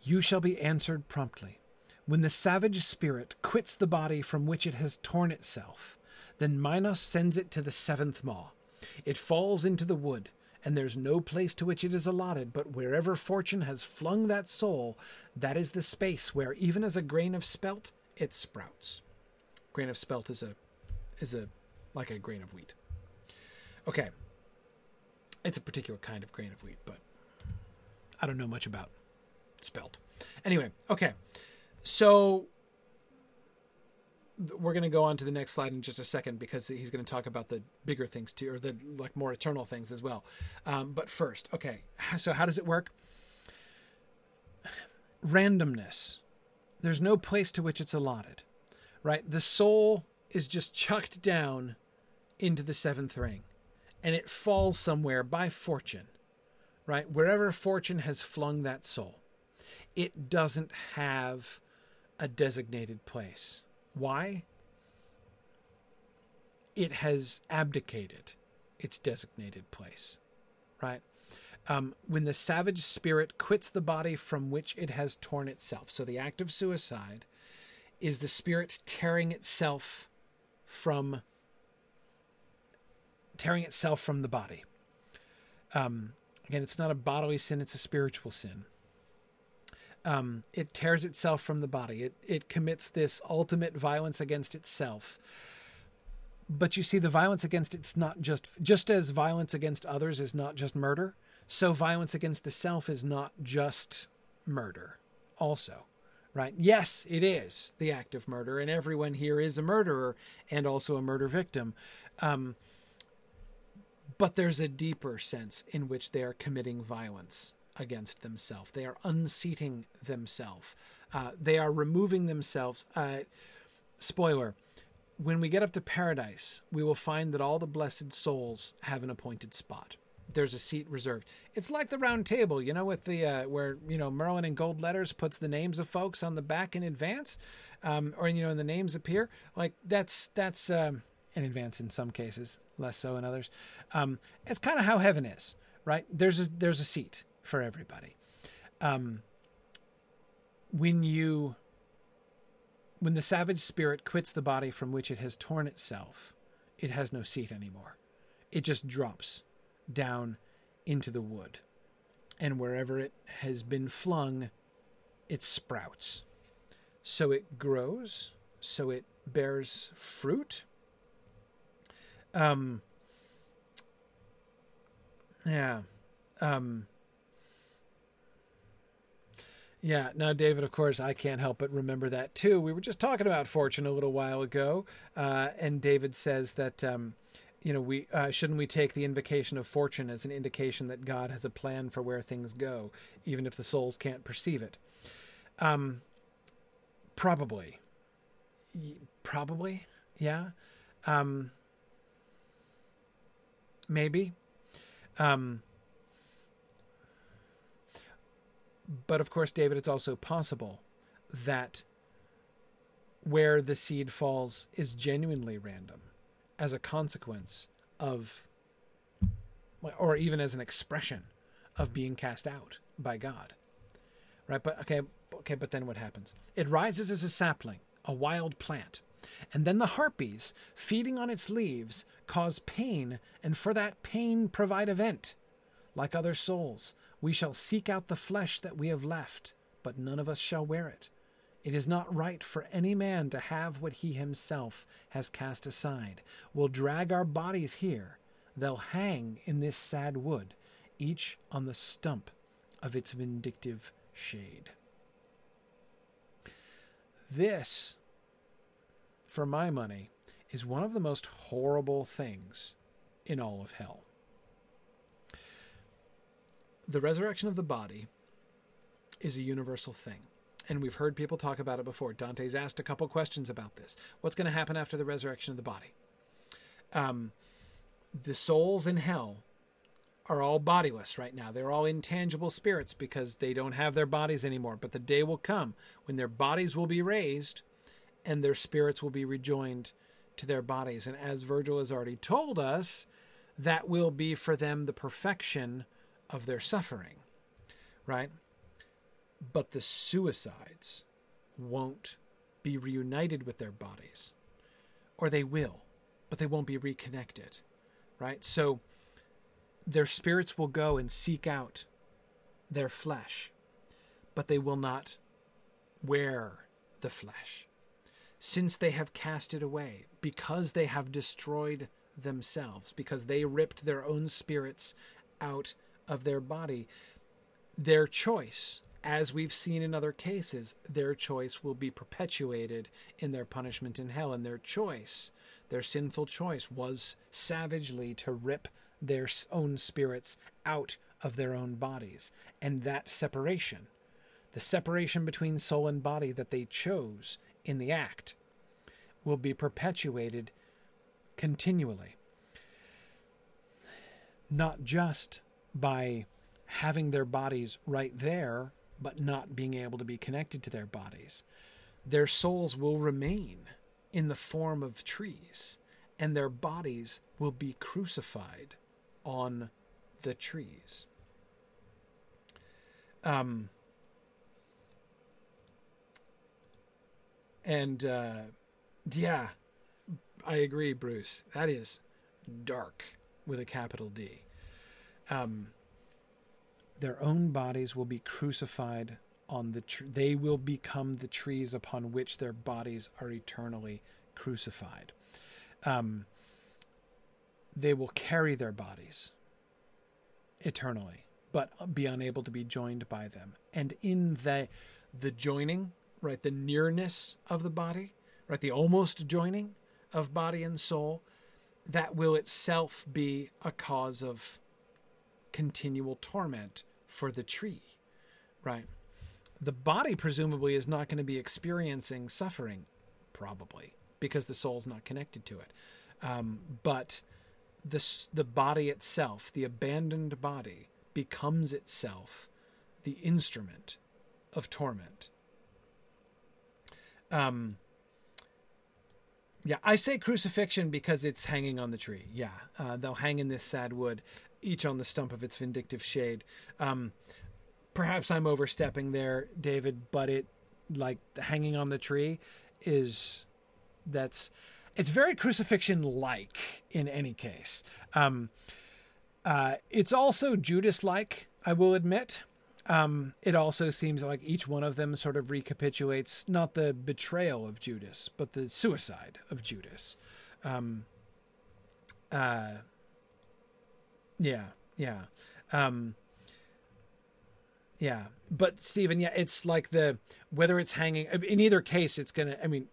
You shall be answered promptly. When the savage spirit quits the body from which it has torn itself, Then Minos sends it to the seventh maw. It falls into the wood, and there's no place to which it is allotted, but wherever fortune has flung that soul, that is the space where, even as a grain of spelt, it sprouts. Grain of spelt is a is a like a grain of wheat. Okay. It's a particular kind of grain of wheat, but I don't know much about spelt. Anyway, okay. So we're going to go on to the next slide in just a second because he's going to talk about the bigger things too, or the like more eternal things as well. Um, but first, okay. So how does it work? Randomness. There's no place to which it's allotted, right? The soul is just chucked down into the seventh ring, and it falls somewhere by fortune, right? Wherever fortune has flung that soul, it doesn't have a designated place why? It has abdicated its designated place, right? Um, when the savage spirit quits the body from which it has torn itself. So the act of suicide is the spirit tearing itself from tearing itself from the body. Um, again, it's not a bodily sin; it's a spiritual sin. Um, it tears itself from the body. It it commits this ultimate violence against itself. But you see, the violence against it's not just just as violence against others is not just murder. So violence against the self is not just murder. Also, right? Yes, it is the act of murder, and everyone here is a murderer and also a murder victim. Um, but there's a deeper sense in which they are committing violence against themselves. They are unseating themselves. Uh, they are removing themselves. Uh, spoiler when we get up to paradise, we will find that all the blessed souls have an appointed spot. There's a seat reserved. It's like the round table, you know, with the uh, where you know Merlin in gold letters puts the names of folks on the back in advance, um, or you know, and the names appear. Like that's that's um, in advance in some cases, less so in others. Um, it's kind of how heaven is, right? There's a, there's a seat for everybody. Um, when you when the savage spirit quits the body from which it has torn itself, it has no seat anymore. It just drops down into the wood. And wherever it has been flung, it sprouts. So it grows, so it bears fruit. Um, yeah. Um, yeah. Now, David, of course, I can't help but remember that too. We were just talking about fortune a little while ago, uh, and David says that. Um, you know, we uh, shouldn't we take the invocation of fortune as an indication that God has a plan for where things go, even if the souls can't perceive it? Um, probably, probably, yeah, um, maybe. Um, But of course, David, it's also possible that where the seed falls is genuinely random as a consequence of, or even as an expression of being cast out by God. Right? But okay, okay, but then what happens? It rises as a sapling, a wild plant. And then the harpies, feeding on its leaves, cause pain, and for that pain provide a vent. Like other souls, we shall seek out the flesh that we have left, but none of us shall wear it. It is not right for any man to have what he himself has cast aside. We'll drag our bodies here. They'll hang in this sad wood, each on the stump of its vindictive shade. This, for my money, is one of the most horrible things in all of hell the resurrection of the body is a universal thing. And we've heard people talk about it before. Dante's asked a couple questions about this. What's going to happen after the resurrection of the body? Um, the souls in hell are all bodiless right now. They're all intangible spirits because they don't have their bodies anymore. But the day will come when their bodies will be raised and their spirits will be rejoined to their bodies. And as Virgil has already told us, that will be for them the perfection of their suffering, right? But the suicides won't be reunited with their bodies, or they will, but they won't be reconnected, right? So their spirits will go and seek out their flesh, but they will not wear the flesh. Since they have cast it away, because they have destroyed themselves, because they ripped their own spirits out of their body, their choice, as we've seen in other cases, their choice will be perpetuated in their punishment in hell. And their choice, their sinful choice, was savagely to rip their own spirits out of their own bodies. And that separation, the separation between soul and body that they chose in the act, will be perpetuated continually. Not just by having their bodies right there, but not being able to be connected to their bodies. Their souls will remain in the form of trees, and their bodies will be crucified on the trees. Um, and uh, yeah, I agree, Bruce. That is dark with a capital D. Um, their own bodies will be crucified on the tree. They will become the trees upon which their bodies are eternally crucified. Um, they will carry their bodies eternally, but be unable to be joined by them. And in the the joining, right, the nearness of the body, right, the almost joining of body and soul, that will itself be a cause of continual torment for the tree, right? The body presumably is not going to be experiencing suffering, probably, because the soul's not connected to it. Um, but the the body itself, the abandoned body, becomes itself the instrument of torment. Um, yeah, I say crucifixion because it's hanging on the tree. Yeah, uh, they'll hang in this sad wood, each on the stump of its vindictive shade. Um, perhaps I'm overstepping there, David, but it like hanging on the tree is that's it's very crucifixion like in any case. Um, uh, it's also Judas like, I will admit. Um, it also seems like each one of them sort of recapitulates not the betrayal of Judas, but the suicide of Judas. Um, uh, yeah, yeah. Um, yeah, but Stephen, yeah, it's like the whether it's hanging in either case, it's gonna. I mean,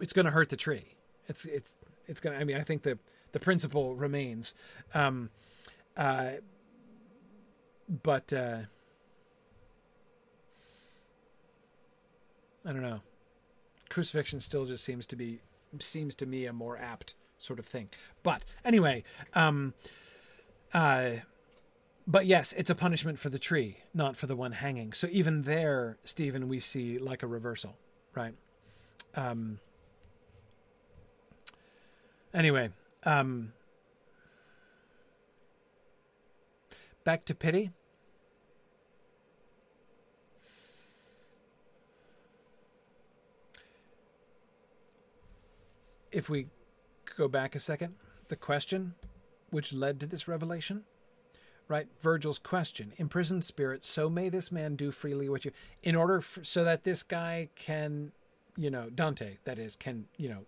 it's gonna hurt the tree. It's it's it's gonna. I mean, I think the the principle remains. Um, uh, but uh, I don't know. Crucifixion still just seems to be seems to me a more apt sort of thing. But anyway, um, uh, but yes, it's a punishment for the tree, not for the one hanging. So even there, Stephen, we see like a reversal, right? Um, anyway, um, back to pity. If we go back a second, the question which led to this revelation? Right? Virgil's question imprisoned spirit, so may this man do freely what you, in order so that this guy can, you know, Dante, that is, can, you know,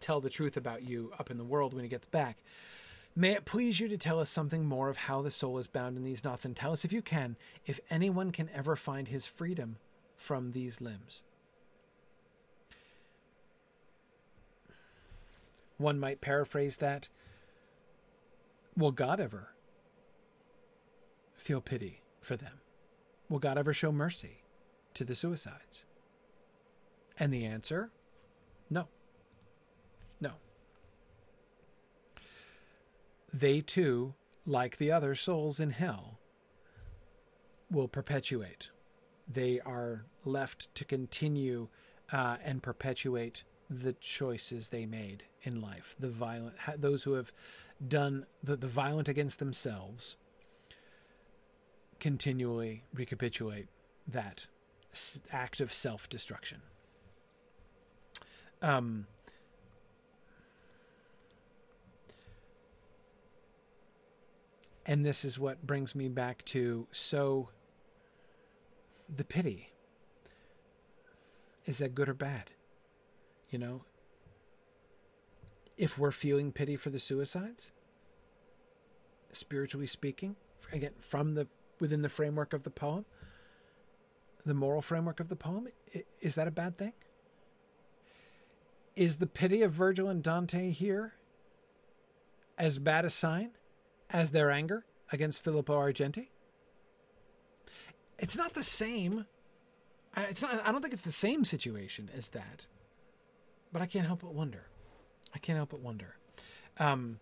tell the truth about you up in the world when he gets back. May it please you to tell us something more of how the soul is bound in these knots, and tell us, if you can, if anyone can ever find his freedom from these limbs. One might paraphrase that Will God ever feel pity for them? Will God ever show mercy to the suicides? And the answer no. No. They too, like the other souls in hell, will perpetuate. They are left to continue uh, and perpetuate the choices they made in life, the violent, those who have done the, the violent against themselves, continually recapitulate that act of self destruction. Um, and this is what brings me back to so the pity is that good or bad? You know, if we're feeling pity for the suicides, spiritually speaking, again, from the within the framework of the poem, the moral framework of the poem, is that a bad thing? Is the pity of Virgil and Dante here as bad a sign as their anger against Filippo Argenti? It's not the same. It's not. I don't think it's the same situation as that. But I can't help but wonder. I can't help but wonder. Um,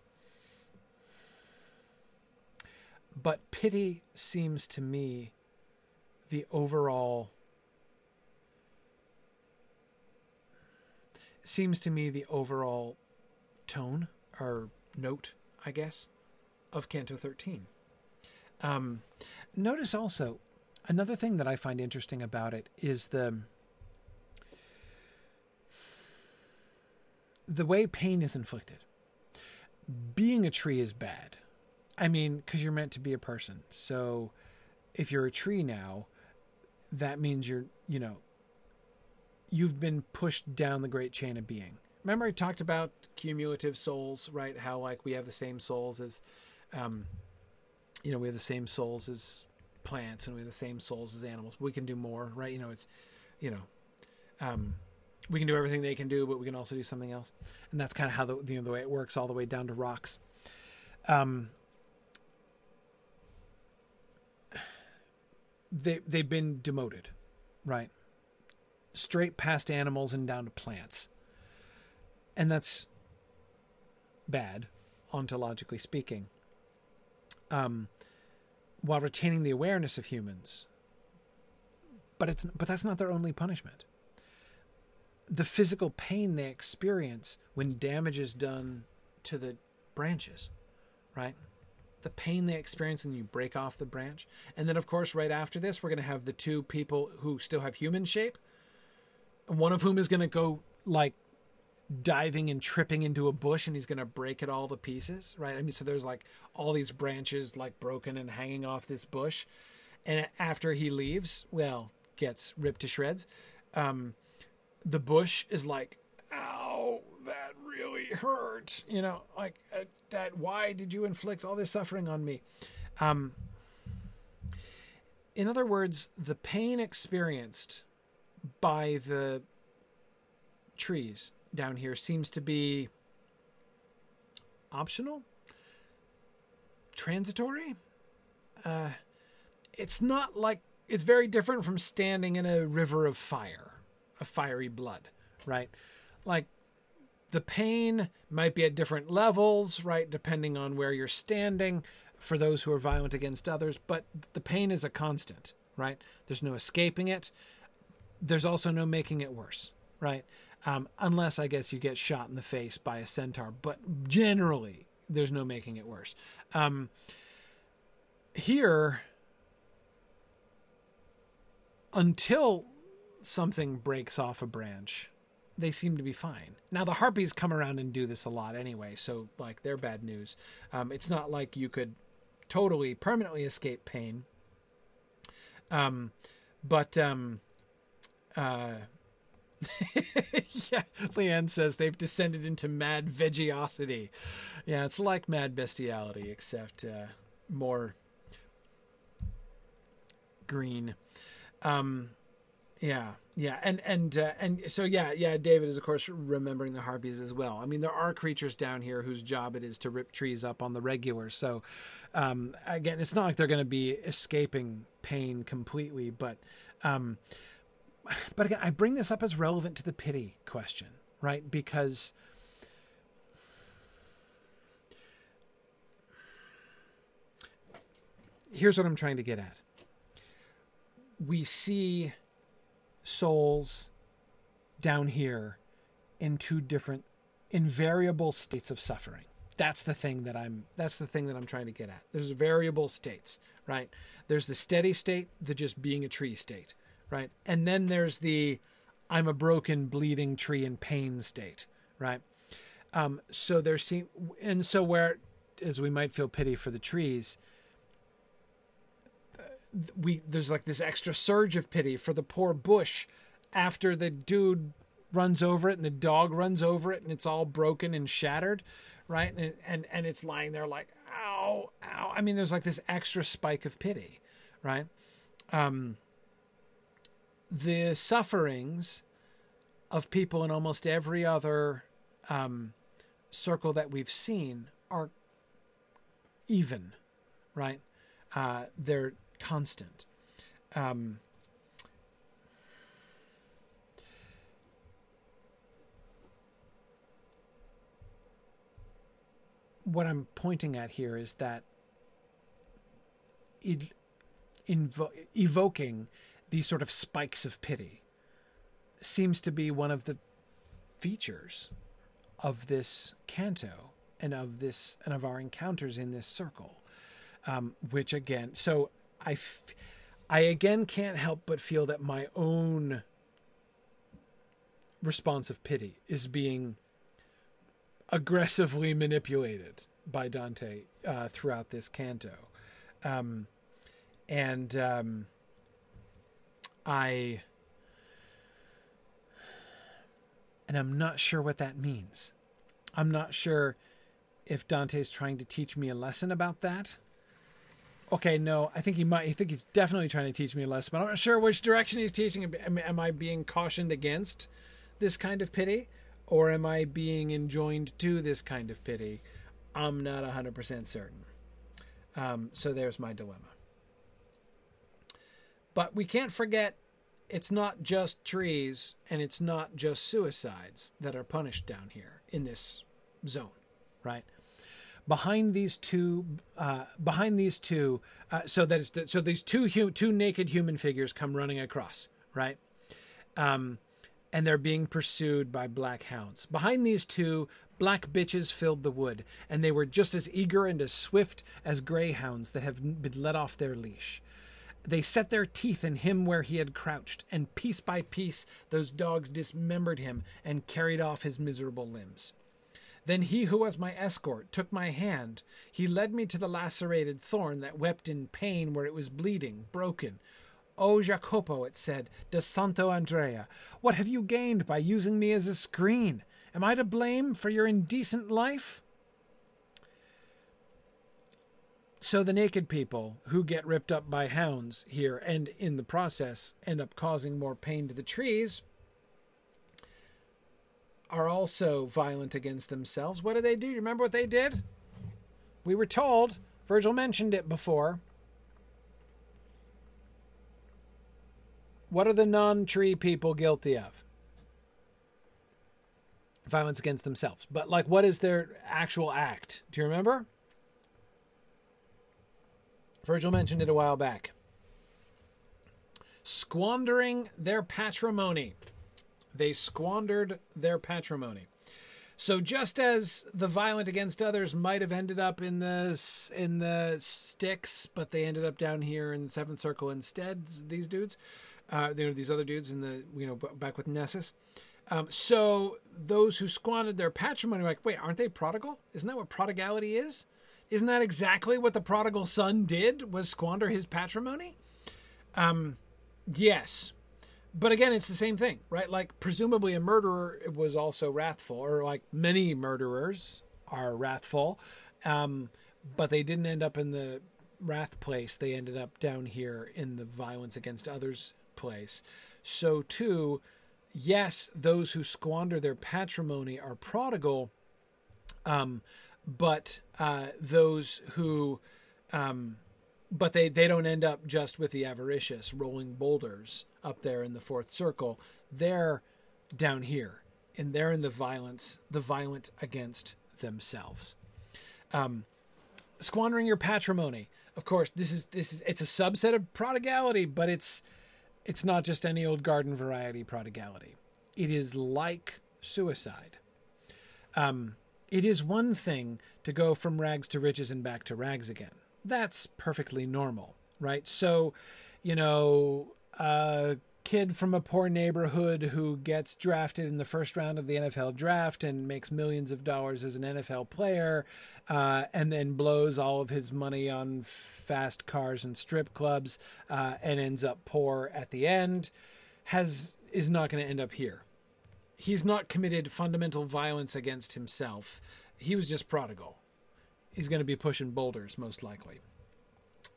but pity seems to me the overall seems to me the overall tone or note, I guess, of Canto 13. Um, notice also another thing that I find interesting about it is the the way pain is inflicted. Being a tree is bad. I mean, because you're meant to be a person. So if you're a tree now, that means you're, you know, you've been pushed down the great chain of being. Remember, I talked about cumulative souls, right? How, like, we have the same souls as, um, you know, we have the same souls as plants and we have the same souls as animals. We can do more, right? You know, it's, you know, um, we can do everything they can do, but we can also do something else. And that's kind of how the, you know, the way it works all the way down to rocks. Um, they, they've been demoted, right? Straight past animals and down to plants. And that's bad, ontologically speaking. Um, while retaining the awareness of humans. But it's but that's not their only punishment the physical pain they experience when damage is done to the branches, right? The pain they experience when you break off the branch. And then, of course, right after this, we're going to have the two people who still have human shape. One of whom is going to go like diving and tripping into a bush and he's going to break it all to pieces, right? I mean, so there's like all these branches like broken and hanging off this bush. And after he leaves, well, gets ripped to shreds. Um, the bush is like, ow, that really hurt. You know, like uh, that. Why did you inflict all this suffering on me? Um, in other words, the pain experienced by the trees down here seems to be optional, transitory. Uh, it's not like it's very different from standing in a river of fire fiery blood, right? Like the pain might be at different levels, right, depending on where you're standing for those who are violent against others, but the pain is a constant, right? There's no escaping it. There's also no making it worse, right? Um, unless I guess you get shot in the face by a centaur, but generally there's no making it worse. Um, here, until something breaks off a branch, they seem to be fine. Now the harpies come around and do this a lot anyway, so like they're bad news. Um, it's not like you could totally permanently escape pain. Um, but um, uh, yeah, Leanne says they've descended into mad vegiosity. Yeah, it's like mad bestiality, except uh, more green. Um, yeah, yeah, and and uh, and so yeah, yeah. David is of course remembering the harpies as well. I mean, there are creatures down here whose job it is to rip trees up on the regular. So, um, again, it's not like they're going to be escaping pain completely, but, um, but again, I bring this up as relevant to the pity question, right? Because. Here's what I'm trying to get at. We see souls down here in two different invariable states of suffering. That's the thing that i'm that's the thing that i'm trying to get at. There's variable states right? There's the steady state the just being a tree state right? And then there's the i'm a broken bleeding tree in pain state right? Um, so there seem and so where as we might feel pity for the trees we there's like this extra surge of pity for the poor bush after the dude runs over it and the dog runs over it and it's all broken and shattered right? And and, and it's lying there like ow ow. I mean there's like this extra spike of pity right? Um the sufferings of people in almost every other um, circle that we've seen are even, right? Uh, they're constant. Um, what I'm pointing at here is that it, invo- evoking these sort of spikes of pity seems to be one of the features of this canto and of this and of our encounters in this circle um, which again so I, f- I again can't help but feel that my own response of pity is being aggressively manipulated by Dante uh, throughout this canto um, and um, I and I'm not sure what that means. I'm not sure if Dante's trying to teach me a lesson about that. Okay, no, I think he might. I think he's definitely trying to teach me a lesson, but I'm not sure which direction he's teaching. Am, am I being cautioned against this kind of pity, or am I being enjoined to this kind of pity? I'm not 100% certain. Um, so there's my dilemma. But we can't forget it's not just trees and it's not just suicides that are punished down here in this zone, right? Behind these two, uh, behind these two, uh, so that is the, so these two hu- two naked human figures come running across, right? Um, and they're being pursued by black hounds. Behind these two, black bitches filled the wood, and they were just as eager and as swift as greyhounds that have been let off their leash. They set their teeth in him where he had crouched, and piece by piece those dogs dismembered him and carried off his miserable limbs. Then he who was my escort took my hand. He led me to the lacerated thorn that wept in pain where it was bleeding, broken. O Jacopo, it said, de Santo Andrea, what have you gained by using me as a screen? Am I to blame for your indecent life? So the naked people who get ripped up by hounds here and in the process end up causing more pain to the trees are also violent against themselves. What do they do? You remember what they did? We were told, Virgil mentioned it before. What are the non tree people guilty of? Violence against themselves. But, like, what is their actual act? Do you remember? Virgil mentioned it a while back. Squandering their patrimony. They squandered their patrimony. So just as the violent against others might have ended up in the in the Styx, but they ended up down here in Seventh Circle instead. These dudes, uh, you know, these other dudes in the you know back with Nessus. Um, so those who squandered their patrimony, like, wait, aren't they prodigal? Isn't that what prodigality is? Isn't that exactly what the prodigal son did? Was squander his patrimony? Um, yes, but again, it's the same thing, right? Like presumably a murderer was also wrathful, or like many murderers are wrathful, um, but they didn't end up in the wrath place. They ended up down here in the violence against others place. So too, yes, those who squander their patrimony are prodigal. Um, but uh, those who, um, but they they don't end up just with the avaricious rolling boulders up there in the fourth circle. They're down here, and they're in the violence, the violent against themselves. Um, squandering your patrimony. Of course, this is this is it's a subset of prodigality, but it's it's not just any old garden variety prodigality. It is like suicide. Um, it is one thing to go from rags to riches and back to rags again. That's perfectly normal, right? So, you know, a kid from a poor neighborhood who gets drafted in the first round of the NFL draft and makes millions of dollars as an NFL player, uh, and then blows all of his money on fast cars and strip clubs, uh, and ends up poor at the end, has is not going to end up here. He's not committed fundamental violence against himself. He was just prodigal. He's going to be pushing boulders most likely.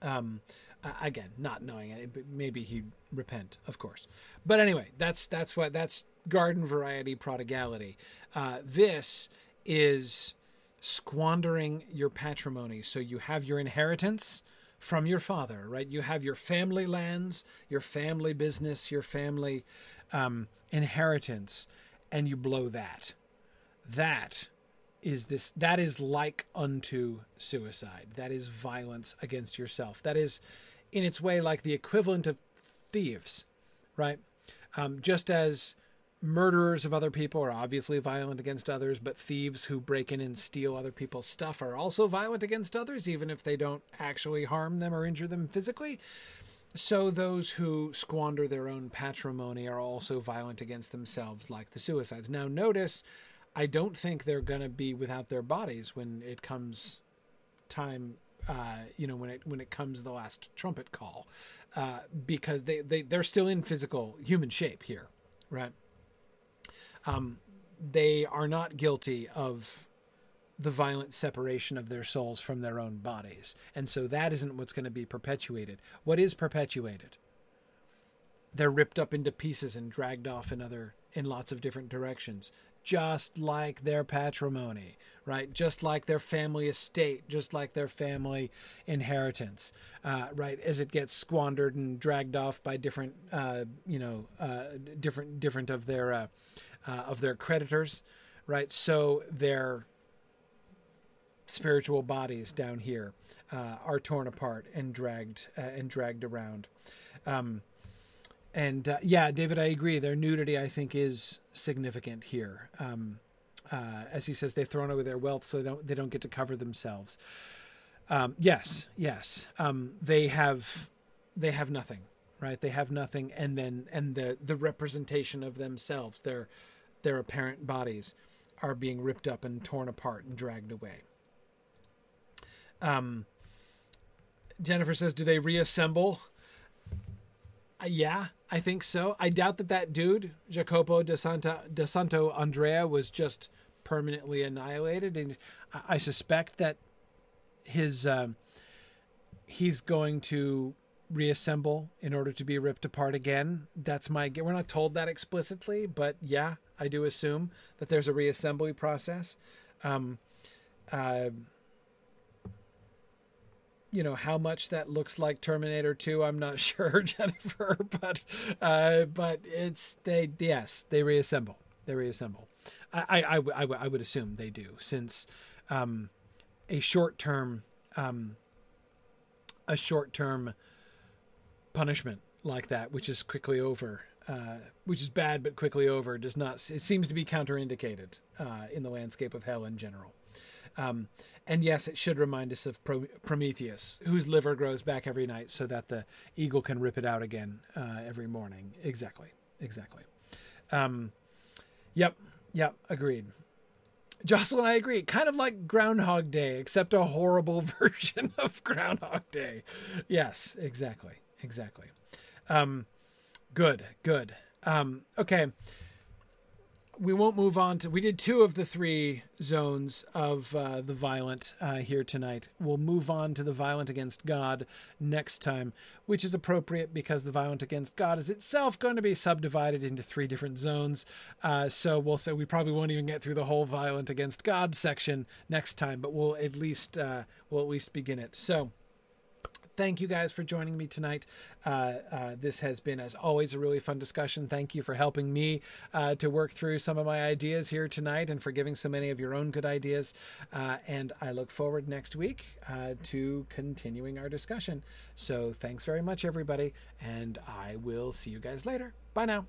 Um, again, not knowing it, maybe he'd repent, of course. But anyway, that's that's what that's garden variety prodigality. Uh, this is squandering your patrimony. So you have your inheritance from your father, right? You have your family lands, your family business, your family um, inheritance, and you blow that. That is this that is like unto suicide. That is violence against yourself. That is in its way like the equivalent of thieves right? Um, just as murderers of other people are obviously violent against others but thieves who break in and steal other people's stuff are also violent against others even if they don't actually harm them or injure them physically. So those who squander their own patrimony are also violent against themselves like the suicides. Now notice I don't think they're going to be without their bodies when it comes time. Uh, you know when it when it comes the last trumpet call, uh, because they they they're still in physical human shape here, right? Um, they are not guilty of the violent separation of their souls from their own bodies, and so that isn't what's going to be perpetuated. What is perpetuated? They're ripped up into pieces and dragged off in other in lots of different directions just like their patrimony, right? Just like their family estate, just like their family inheritance, uh, right? As it gets squandered and dragged off by different, uh, you know, uh, different different of their uh, uh, of their creditors, right? So their spiritual bodies down here uh, are torn apart and dragged and dragged around. Um, and uh, yeah, David, I agree. Their nudity, I think, is significant here. Um, uh, as he says, they've thrown away their wealth, so they don't they don't get to cover themselves. Um, yes, yes, um, they have they have nothing, right? They have nothing, and then and the the representation of themselves, their their apparent bodies, are being ripped up and torn apart and dragged away. Um, Jennifer says, "Do they reassemble?" Uh, yeah, I think so. I doubt that that dude, Jacopo de, Santa, de Santo Andrea, was just permanently annihilated. And I suspect that his um, he's going to reassemble in order to be ripped apart again. That's my. We're not told that explicitly, but yeah, I do assume that there's a reassembly process. Um, uh, you know how much that looks like Terminator 2 I'm not sure Jennifer but uh, but it's they yes they reassemble. They reassemble. I I, I, I would assume they do since um, a short term um, a short term punishment like that which is quickly over uh, which is bad but quickly over does not it seems to be counterindicated uh, in the landscape of hell in general. Um, and yes, it should remind us of Pro- Prometheus, whose liver grows back every night so that the eagle can rip it out again uh, every morning. Exactly. Exactly. Um, yep. Yep. Agreed. Jocelyn, I agree. Kind of like Groundhog Day, except a horrible version of Groundhog Day. Yes, exactly. Exactly. Um, good. Good. Um, okay we won't move on to. We did two of the three zones of uh, the violent uh, here tonight. We'll move on to the violent against God next time, which is appropriate because the violent against God is itself going to be subdivided into three different zones. Uh, so we'll say we probably won't even get through the whole violent against God section next time, but we'll at least uh, we'll at least begin it. So thank you guys for joining me tonight. Uh, uh, this has been, as always, a really fun discussion. Thank you for helping me uh, to work through some of my ideas here tonight and for giving so many of your own good ideas. Uh, and I look forward next week uh, to continuing our discussion. So thanks very much, everybody, and I will see you guys later. Bye now.